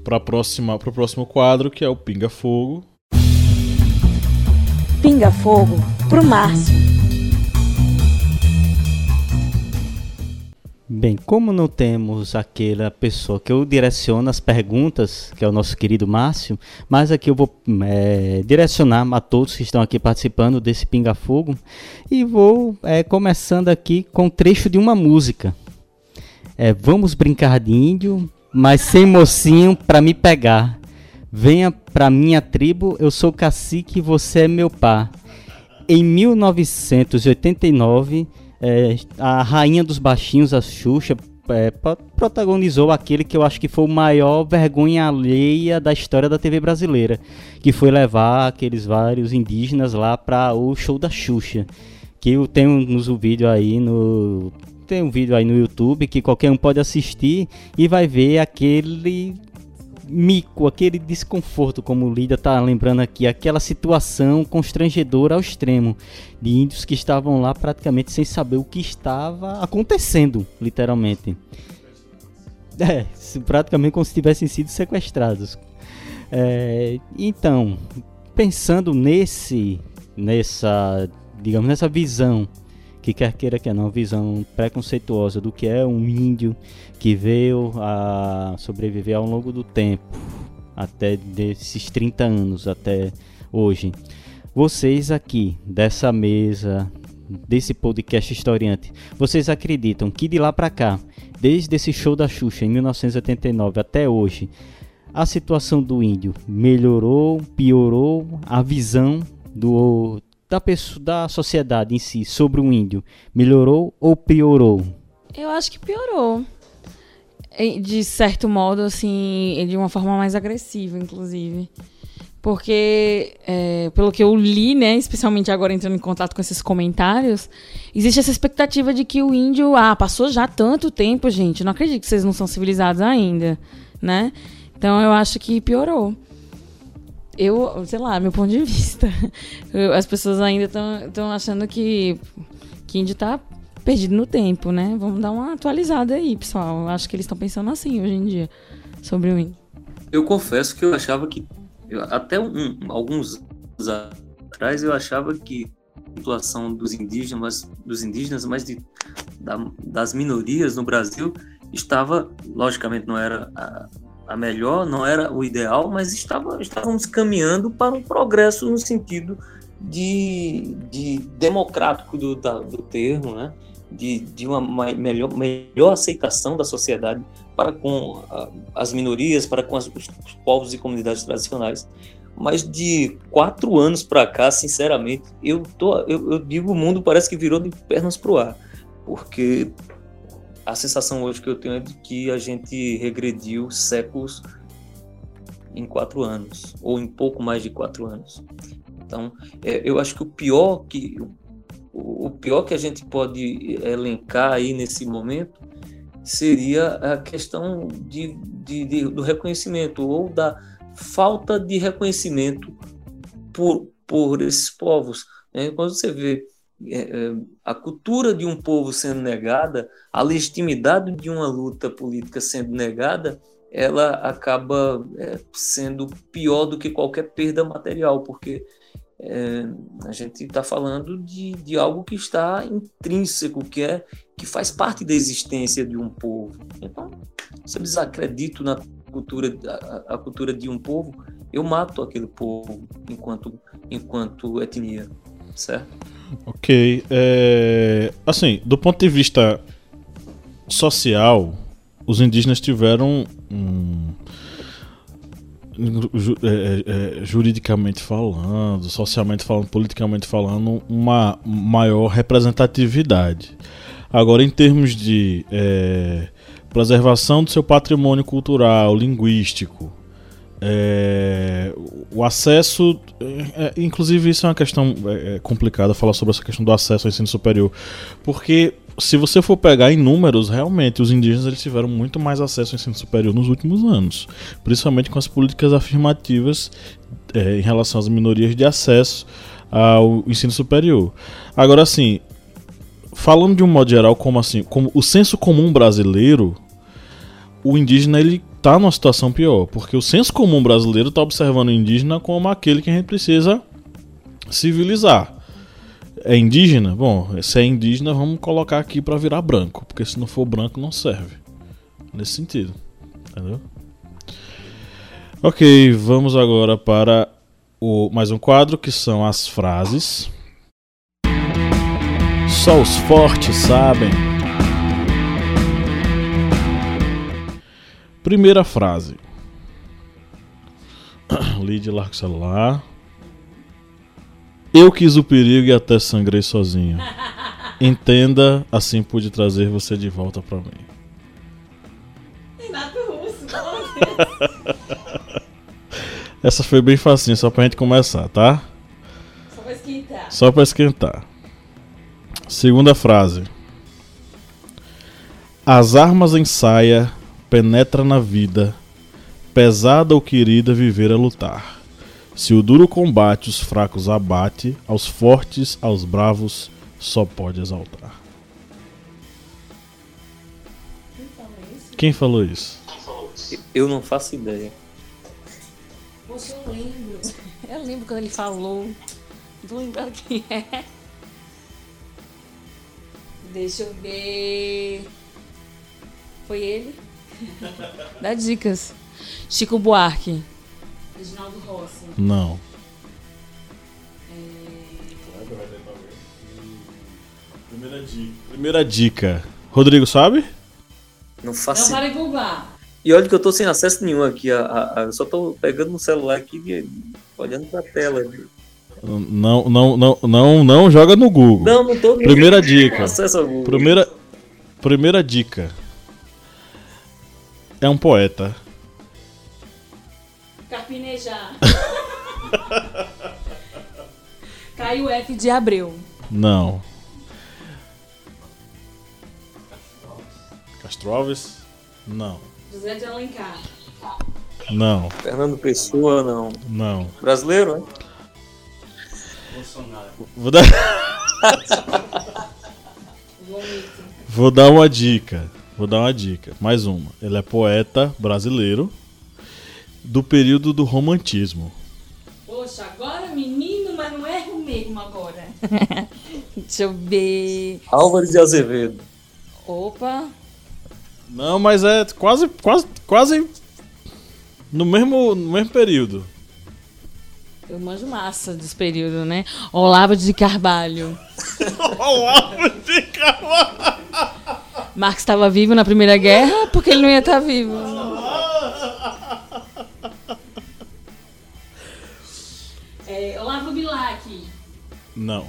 para próxima para o próximo quadro que é o Pinga Fogo. Pinga Fogo pro Márcio. Bem, como não temos aquela pessoa que eu direciono as perguntas, que é o nosso querido Márcio, mas aqui eu vou é, direcionar a todos que estão aqui participando desse Pinga Fogo e vou é, começando aqui com um trecho de uma música. É, Vamos brincar de índio, mas sem mocinho para me pegar. Venha pra minha tribo, eu sou cacique, você é meu pá. Em 1989 é, a Rainha dos Baixinhos, a Xuxa, é, protagonizou aquele que eu acho que foi o maior vergonha alheia da história da TV brasileira, que foi levar aqueles vários indígenas lá para o show da Xuxa, que eu tenho nos um vídeo aí no tem um vídeo aí no YouTube que qualquer um pode assistir e vai ver aquele mico, aquele desconforto, como o Lídia está lembrando aqui, aquela situação constrangedora ao extremo de índios que estavam lá praticamente sem saber o que estava acontecendo, literalmente. É, praticamente como se tivessem sido sequestrados. É, então, pensando nesse nessa, digamos, nessa visão que quer queira que não, visão preconceituosa do que é um índio que veio a sobreviver ao longo do tempo, até desses 30 anos até hoje. Vocês aqui dessa mesa, desse podcast historiante, vocês acreditam que de lá para cá, desde esse show da Xuxa em 1989 até hoje, a situação do índio melhorou, piorou, a visão do da pessoa, da sociedade em si sobre o índio melhorou ou piorou? Eu acho que piorou. De certo modo, assim, de uma forma mais agressiva, inclusive. Porque, é, pelo que eu li, né, especialmente agora entrando em contato com esses comentários, existe essa expectativa de que o índio, ah, passou já tanto tempo, gente, não acredito que vocês não são civilizados ainda, né? Então eu acho que piorou. Eu, sei lá, meu ponto de vista. (laughs) As pessoas ainda estão achando que, que índio tá perdido no tempo, né? Vamos dar uma atualizada aí, pessoal. Acho que eles estão pensando assim hoje em dia sobre o índio. Eu confesso que eu achava que até um, alguns anos atrás eu achava que a situação dos indígenas, dos indígenas, mas de, da, das minorias no Brasil estava, logicamente não era a, a, melhor, não era o ideal, mas estava, estávamos caminhando para um progresso no sentido de, de democrático do, da, do termo, né? de, de uma melhor, melhor aceitação da sociedade para com as minorias, para com as, os povos e comunidades tradicionais. Mas de quatro anos para cá, sinceramente, eu, tô, eu, eu digo o mundo parece que virou de pernas para o ar, porque a sensação hoje que eu tenho é de que a gente regrediu séculos em quatro anos, ou em pouco mais de quatro anos. Então, é, eu acho que o pior que o pior que a gente pode elencar aí nesse momento seria a questão de, de, de, do reconhecimento ou da falta de reconhecimento por, por esses povos. Né? Quando você vê a cultura de um povo sendo negada, a legitimidade de uma luta política sendo negada, ela acaba é, sendo pior do que qualquer perda material, porque é, a gente está falando de, de algo que está intrínseco, que é que faz parte da existência de um povo. Então, se eu desacredito na cultura, a, a cultura de um povo, eu mato aquele povo enquanto, enquanto etnia, certo? Ok. É, assim, do ponto de vista social, os indígenas tiveram um, é, é, é, juridicamente falando, socialmente falando, politicamente falando, uma maior representatividade. Agora, em termos de é, preservação do seu patrimônio cultural, linguístico, é, o acesso, é, inclusive isso é uma questão complicada falar sobre essa questão do acesso ao ensino superior, porque se você for pegar em números, realmente os indígenas eles tiveram muito mais acesso ao ensino superior nos últimos anos, principalmente com as políticas afirmativas é, em relação às minorias de acesso ao ensino superior. Agora, assim, falando de um modo geral, como assim, como o senso comum brasileiro, o indígena ele tá numa situação pior, porque o senso comum brasileiro está observando o indígena como aquele que a gente precisa civilizar é indígena? Bom, se é indígena, vamos colocar aqui para virar branco, porque se não for branco não serve. Nesse sentido, entendeu? Ok, vamos agora para o mais um quadro que são as frases. Só os fortes sabem. Primeira frase. (coughs) Lide larga o celular. Eu quis o perigo e até sangrei sozinho. (laughs) Entenda, assim pude trazer você de volta para mim. Renato Russo, (laughs) Essa foi bem facinho, só pra gente começar, tá? Só pra esquentar. Só pra esquentar. Segunda frase. As armas em saia penetra na vida, pesada ou querida viver a lutar. Se o duro combate os fracos abate, aos fortes, aos bravos, só pode exaltar. Quem falou isso? Eu não faço ideia. Poxa, eu lembro. Eu lembro quando ele falou. Não tô lembrando quem é. Deixa eu ver. Foi ele? (laughs) Dá dicas. Chico Buarque. Reginaldo Rossi. Não. Primeira dica. Primeira dica. Rodrigo, sabe? Não Não faço de googlar. E olha que eu tô sem acesso nenhum aqui. A, a- a- eu só tô pegando no celular aqui e olhando pra tela. Não, não, não, não, não joga no Google. Não, não tô Primeira com dica. acesso ao Google. Primeira, primeira dica. É um poeta. Carpinejar. (laughs) Caio F de Abreu. Não. Castro Alves? Não. José de Alencar. Não. Fernando Pessoa, não. Não. Brasileiro, né? Vou dar, vou dar uma dica. Vou dar uma dica. Mais uma. Ele é poeta brasileiro do período do romantismo. Poxa, agora menino, mas não erro mesmo agora. (laughs) Deixa eu ver. Álvares de Azevedo. Opa. Não, mas é quase, quase, quase no mesmo, no mesmo período. Eu manjo massa desse período, né? Olavo de Carvalho. (laughs) Olavo de Carvalho. Marx estava vivo na Primeira Guerra porque ele não ia estar vivo. É, Olavo Bilac. Não,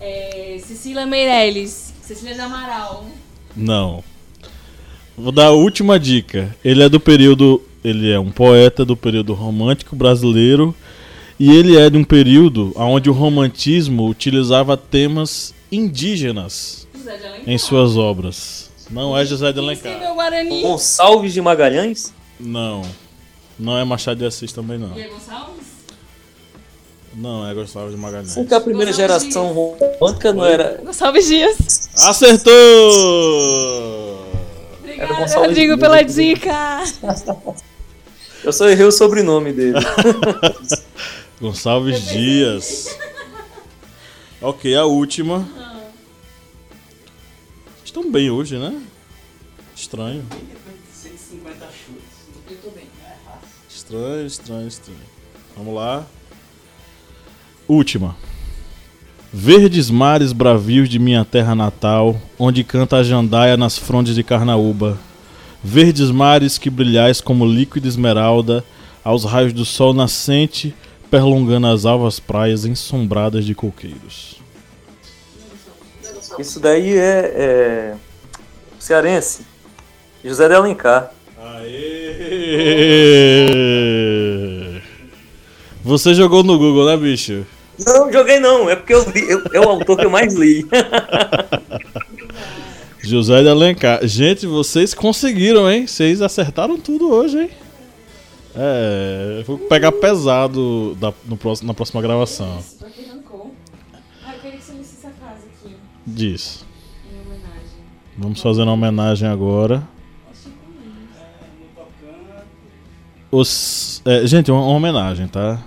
É, Cecília Meirelles. Cecília do Amaral. não. Vou dar a última dica. Ele é do período. Ele é um poeta do período romântico brasileiro. E ele é de um período onde o romantismo utilizava temas indígenas José de Alencar. em suas obras. Não é José de Quem Alencar. Guarani? Gonçalves de Magalhães? Não. Não é Machado de Assis também não. Diego Gonçalves? Não é Gustavo de Magalhães. Porque a primeira Gonçalves geração romântica não era. Gonçalves Dias. Acertou! Obrigada, Gonçalves Rodrigo, Dias. pela dica. (laughs) Eu só errei o sobrenome dele. (laughs) Gonçalves Dias. Ok, a última. Estão bem hoje, né? Estranho. Eu tô bem. Estranho, estranho, estranho. Vamos lá. Última. Verdes mares bravios de minha terra natal, onde canta a jandaia nas frondes de Carnaúba. Verdes mares que brilhais como líquida esmeralda, aos raios do sol nascente, perlongando as alvas praias ensombradas de coqueiros. Isso daí é, é cearense. José de Alencar. Aê! Você jogou no Google, né, bicho? Não, joguei não. É porque eu li, eu- é o autor que eu mais li. (laughs) José de Alencar. Gente, vocês conseguiram, hein? Vocês acertaram tudo hoje, hein? É, vou pegar pesado da- no próximo, na próxima gravação. Diz. Vamos fazer uma homenagem agora. Os, é, gente, uma, uma homenagem, tá?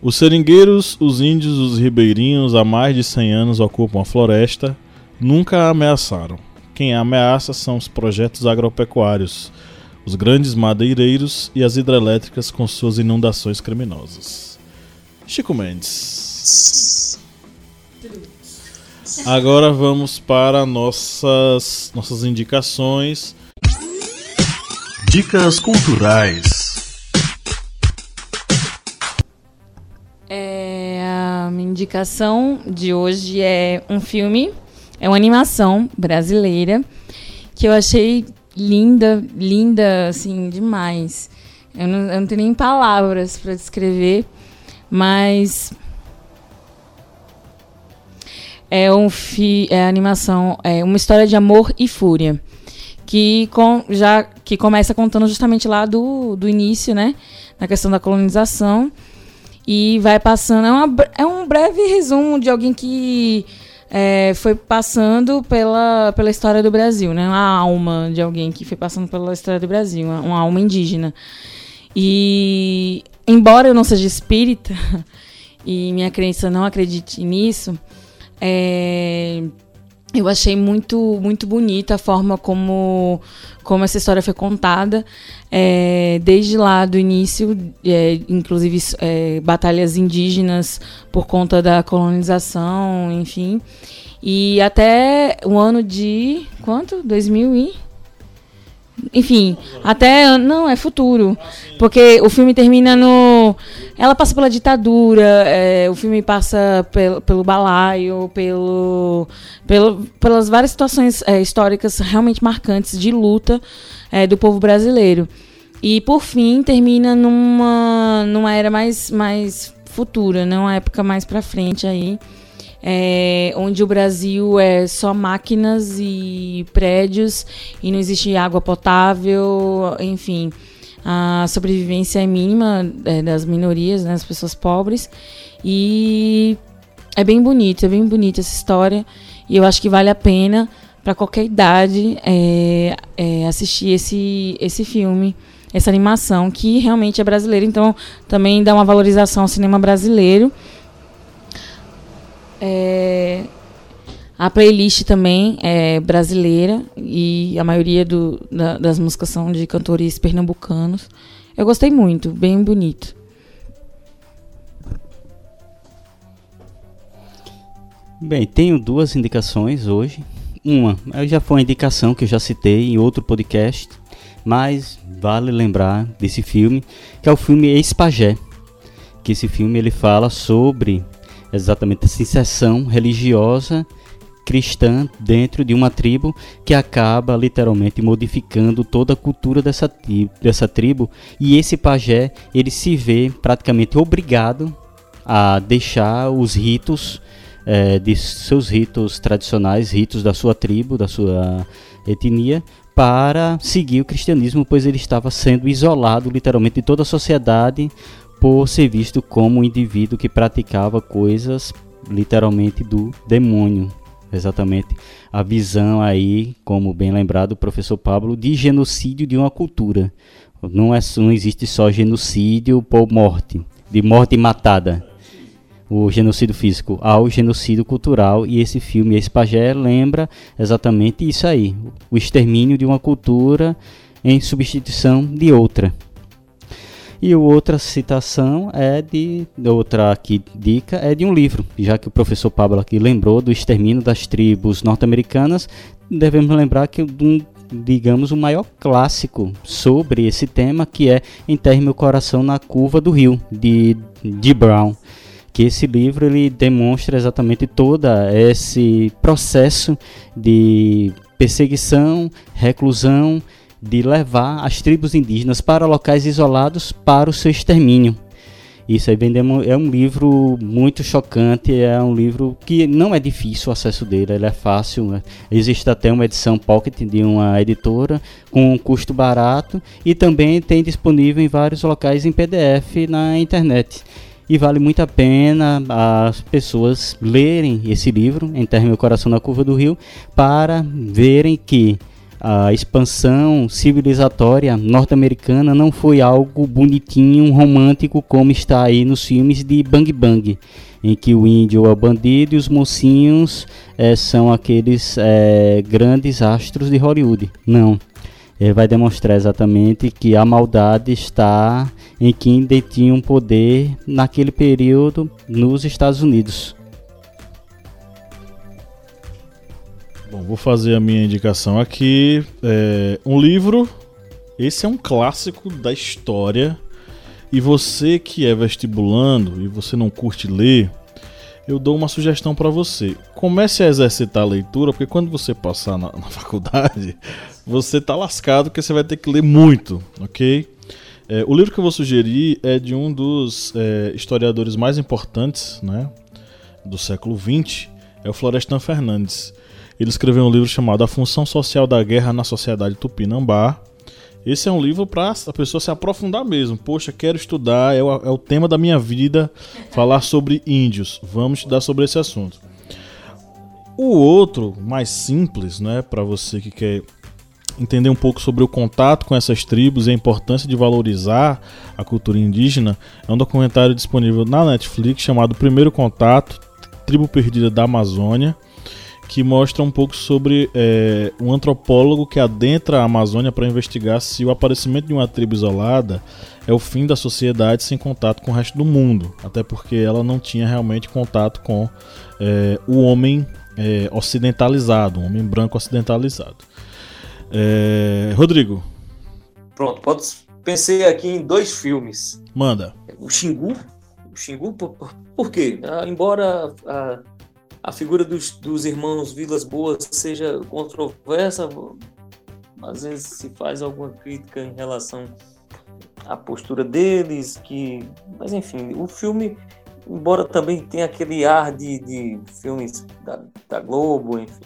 Os seringueiros, os índios, os ribeirinhos há mais de 100 anos ocupam a floresta, nunca a ameaçaram. Quem a ameaça são os projetos agropecuários, os grandes madeireiros e as hidrelétricas com suas inundações criminosas. Chico Mendes. (laughs) Agora vamos para nossas, nossas indicações. Dicas culturais. É, a minha indicação de hoje é um filme, é uma animação brasileira que eu achei linda, linda, assim, demais. Eu não, eu não tenho nem palavras para descrever, mas é um fi, é animação, é uma história de amor e fúria que com, já que começa contando justamente lá do, do início, né, na questão da colonização e vai passando. É, uma é um breve resumo de alguém que é, foi passando pela, pela história do Brasil, né? Uma alma de alguém que foi passando pela história do Brasil, uma, uma alma indígena. E, embora eu não seja espírita, (laughs) e minha crença não acredite nisso, é, eu achei muito muito bonita a forma como como essa história foi contada. É, desde lá do início é, inclusive é, batalhas indígenas por conta da colonização enfim. E até o ano de quanto? 2000 e enfim, até. Não, é futuro. Porque o filme termina no. Ela passa pela ditadura, é, o filme passa pelo, pelo balaio, pelo, pelo, pelas várias situações é, históricas realmente marcantes de luta é, do povo brasileiro. E, por fim, termina numa, numa era mais, mais futura, né? época mais para frente aí é, onde o Brasil é só máquinas e prédios e não existe água potável, enfim. A sobrevivência é mínima é, das minorias, né, das pessoas pobres. E é bem bonito, é bem bonita essa história. E eu acho que vale a pena para qualquer idade é, é, assistir esse, esse filme, essa animação, que realmente é brasileira. Então também dá uma valorização ao cinema brasileiro. É, a playlist também é brasileira e a maioria do, da, das músicas são de cantores pernambucanos. Eu gostei muito, bem bonito. Bem, tenho duas indicações hoje. Uma, já foi uma indicação que eu já citei em outro podcast, mas vale lembrar desse filme, que é o filme Ex-Pagé. Que esse filme ele fala sobre exatamente essa inserção religiosa cristã dentro de uma tribo que acaba literalmente modificando toda a cultura dessa, dessa tribo. E esse pajé ele se vê praticamente obrigado a deixar os ritos é, de seus ritos tradicionais, ritos da sua tribo, da sua etnia, para seguir o cristianismo, pois ele estava sendo isolado literalmente de toda a sociedade por ser visto como um indivíduo que praticava coisas literalmente do demônio. Exatamente a visão aí, como bem lembrado o professor Pablo, de genocídio de uma cultura. Não, é, não existe só genocídio por morte, de morte matada, o genocídio físico, ao genocídio cultural. E esse filme, esse pajé, lembra exatamente isso aí: o extermínio de uma cultura em substituição de outra. E outra citação é de outra aqui dica é de um livro, já que o professor Pablo aqui lembrou do extermínio das tribos norte-americanas, devemos lembrar que um digamos o maior clássico sobre esse tema que é Enterre meu coração na curva do rio de de Brown que esse livro ele demonstra exatamente todo esse processo de perseguição, reclusão de levar as tribos indígenas para locais isolados para o seu extermínio. Isso aí é um livro muito chocante, é um livro que não é difícil o acesso dele, ele é fácil. Né? Existe até uma edição pocket de uma editora com um custo barato e também tem disponível em vários locais em PDF na internet. E vale muito a pena as pessoas lerem esse livro, Enterre Meu Coração na Curva do Rio, para verem que a expansão civilizatória norte-americana não foi algo bonitinho, romântico, como está aí nos filmes de Bang Bang, em que o índio é o bandido e os mocinhos é, são aqueles é, grandes astros de Hollywood. Não. Ele vai demonstrar exatamente que a maldade está em quem detinha um poder naquele período nos Estados Unidos. Bom, vou fazer a minha indicação aqui. É um livro. Esse é um clássico da história. E você que é vestibulando e você não curte ler, eu dou uma sugestão para você. Comece a exercitar a leitura, porque quando você passar na, (laughs) na faculdade, você tá lascado, porque você vai ter que ler muito, ok? É, o livro que eu vou sugerir é de um dos é, historiadores mais importantes né, do século XX, é o Florestan Fernandes. Ele escreveu um livro chamado A Função Social da Guerra na Sociedade Tupinambá. Esse é um livro para a pessoa se aprofundar mesmo. Poxa, quero estudar, é o, é o tema da minha vida, falar sobre índios. Vamos estudar sobre esse assunto. O outro, mais simples, né, para você que quer entender um pouco sobre o contato com essas tribos e a importância de valorizar a cultura indígena, é um documentário disponível na Netflix chamado Primeiro Contato Tribo Perdida da Amazônia, que mostra um pouco sobre é, um antropólogo que adentra a Amazônia para investigar se o aparecimento de uma tribo isolada é o fim da sociedade sem contato com o resto do mundo, até porque ela não tinha realmente contato com é, o homem é, ocidentalizado, um homem branco ocidentalizado. Rodrigo. Pronto, pode, pensei aqui em dois filmes. Manda. O Xingu. O Xingu, por, por quê? Ah, embora a, a figura dos, dos irmãos Vilas Boas seja controversa, às vezes se faz alguma crítica em relação à postura deles, que, mas enfim, o filme, embora também tenha aquele ar de, de filmes da, da Globo, enfim,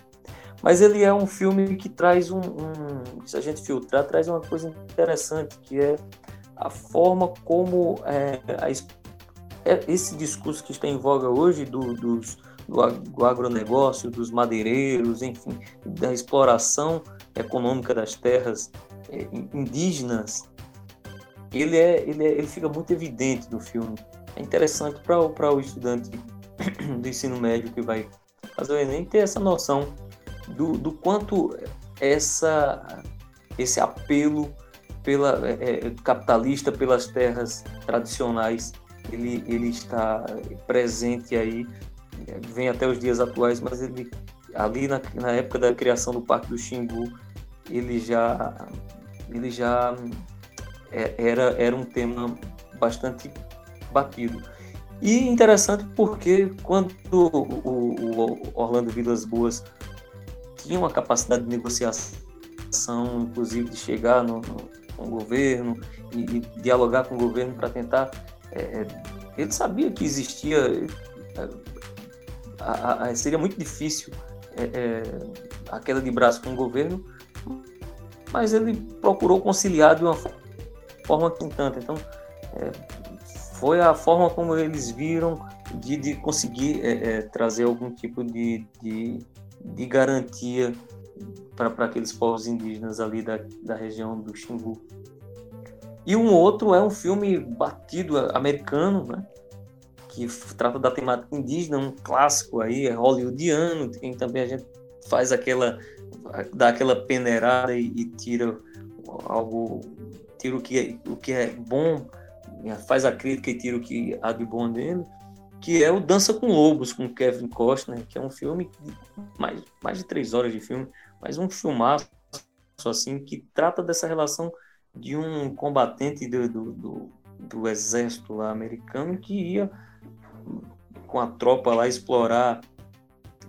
mas ele é um filme que traz um, um, se a gente filtrar, traz uma coisa interessante, que é a forma como é, a, é, esse discurso que está em voga hoje do, dos, do agronegócio, dos madeireiros, enfim, da exploração econômica das terras é, indígenas, ele, é, ele, é, ele fica muito evidente no filme. É interessante para o estudante do ensino médio que vai fazer o Enem ter essa noção do, do quanto essa, esse apelo pela, é, é, capitalista pelas terras tradicionais ele, ele está presente aí, vem até os dias atuais, mas ele ali na, na época da criação do Parque do Xingu, ele já, ele já é, era, era um tema bastante batido. E interessante porque quando o, o Orlando Vilas Boas tinha uma capacidade de negociação, inclusive de chegar no, no, com o governo e, e, dialogar com o governo para tentar. É, é, ele sabia que existia. É, a, a, seria muito difícil é, é, a queda de braço com o governo, mas ele procurou conciliar de uma forma que tanto. Então, é, foi a forma como eles viram de, de conseguir trazer algum tipo de, de de garantia para aqueles povos indígenas ali da, da região do Xingu. E um outro é um filme batido americano, né? Que trata da temática indígena, um clássico aí, é hollywoodiano, tem também a gente faz aquela dá aquela peneirada e, e tira algo tira o que é, o que é bom, faz a crítica e tira o que há de bom dele que é o Dança com Lobos, com Kevin Costner, que é um filme mais, mais de três horas de filme, mas um filmaço, assim, que trata dessa relação de um combatente do, do, do, do exército americano que ia com a tropa lá explorar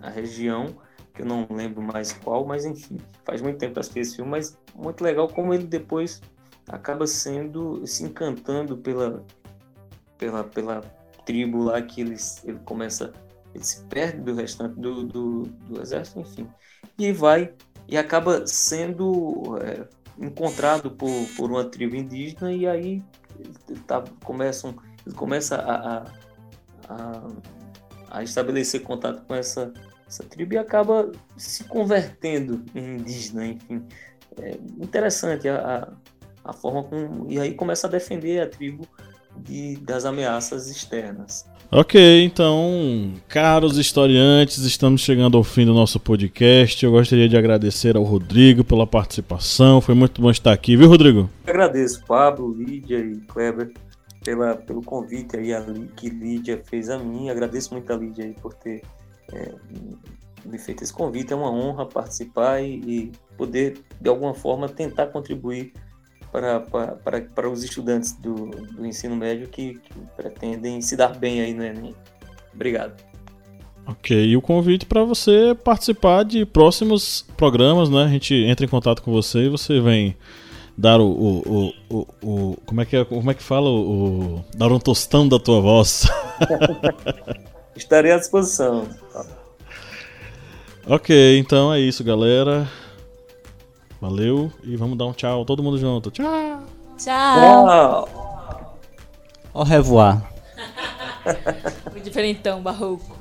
a região, que eu não lembro mais qual, mas enfim, faz muito tempo que assisti esse filme, mas muito legal como ele depois acaba sendo, se encantando pela, pela, pela tribo lá que eles, ele começa, ele se perde do restante do, do, do exército, enfim. E vai e acaba sendo é, encontrado por, por uma tribo indígena e aí ele tá, começam, ele começa a, a, a, a estabelecer contato com essa, essa tribo e acaba se convertendo em indígena, enfim. É interessante a, a, forma como. E aí começa a defender a tribo de, das ameaças externas. Ok, então, caros historiantes, estamos chegando ao fim do nosso podcast. Eu gostaria de agradecer ao Rodrigo pela participação. Foi muito bom estar aqui, viu, Rodrigo? Eu agradeço, Pablo, Lídia e Kleber, pela, pelo convite aí que Lídia fez a mim. Agradeço muito a Lídia aí por ter é, me feito esse convite. É uma honra participar e, e poder, de alguma forma, tentar contribuir para, para, para os estudantes do, do ensino médio que, que pretendem se dar bem aí no Enem. Obrigado. Ok, e o convite para você participar de próximos programas, né? A gente entra em contato com você e você vem dar o, o, o, o, o como é que é, como é que fala o, dar um tostão da tua voz. (laughs) Estarei à disposição. Ok, então é isso, galera. Valeu e vamos dar um tchau, todo mundo junto. Tchau! Tchau! Au revoir. o (laughs) diferentão, barroco.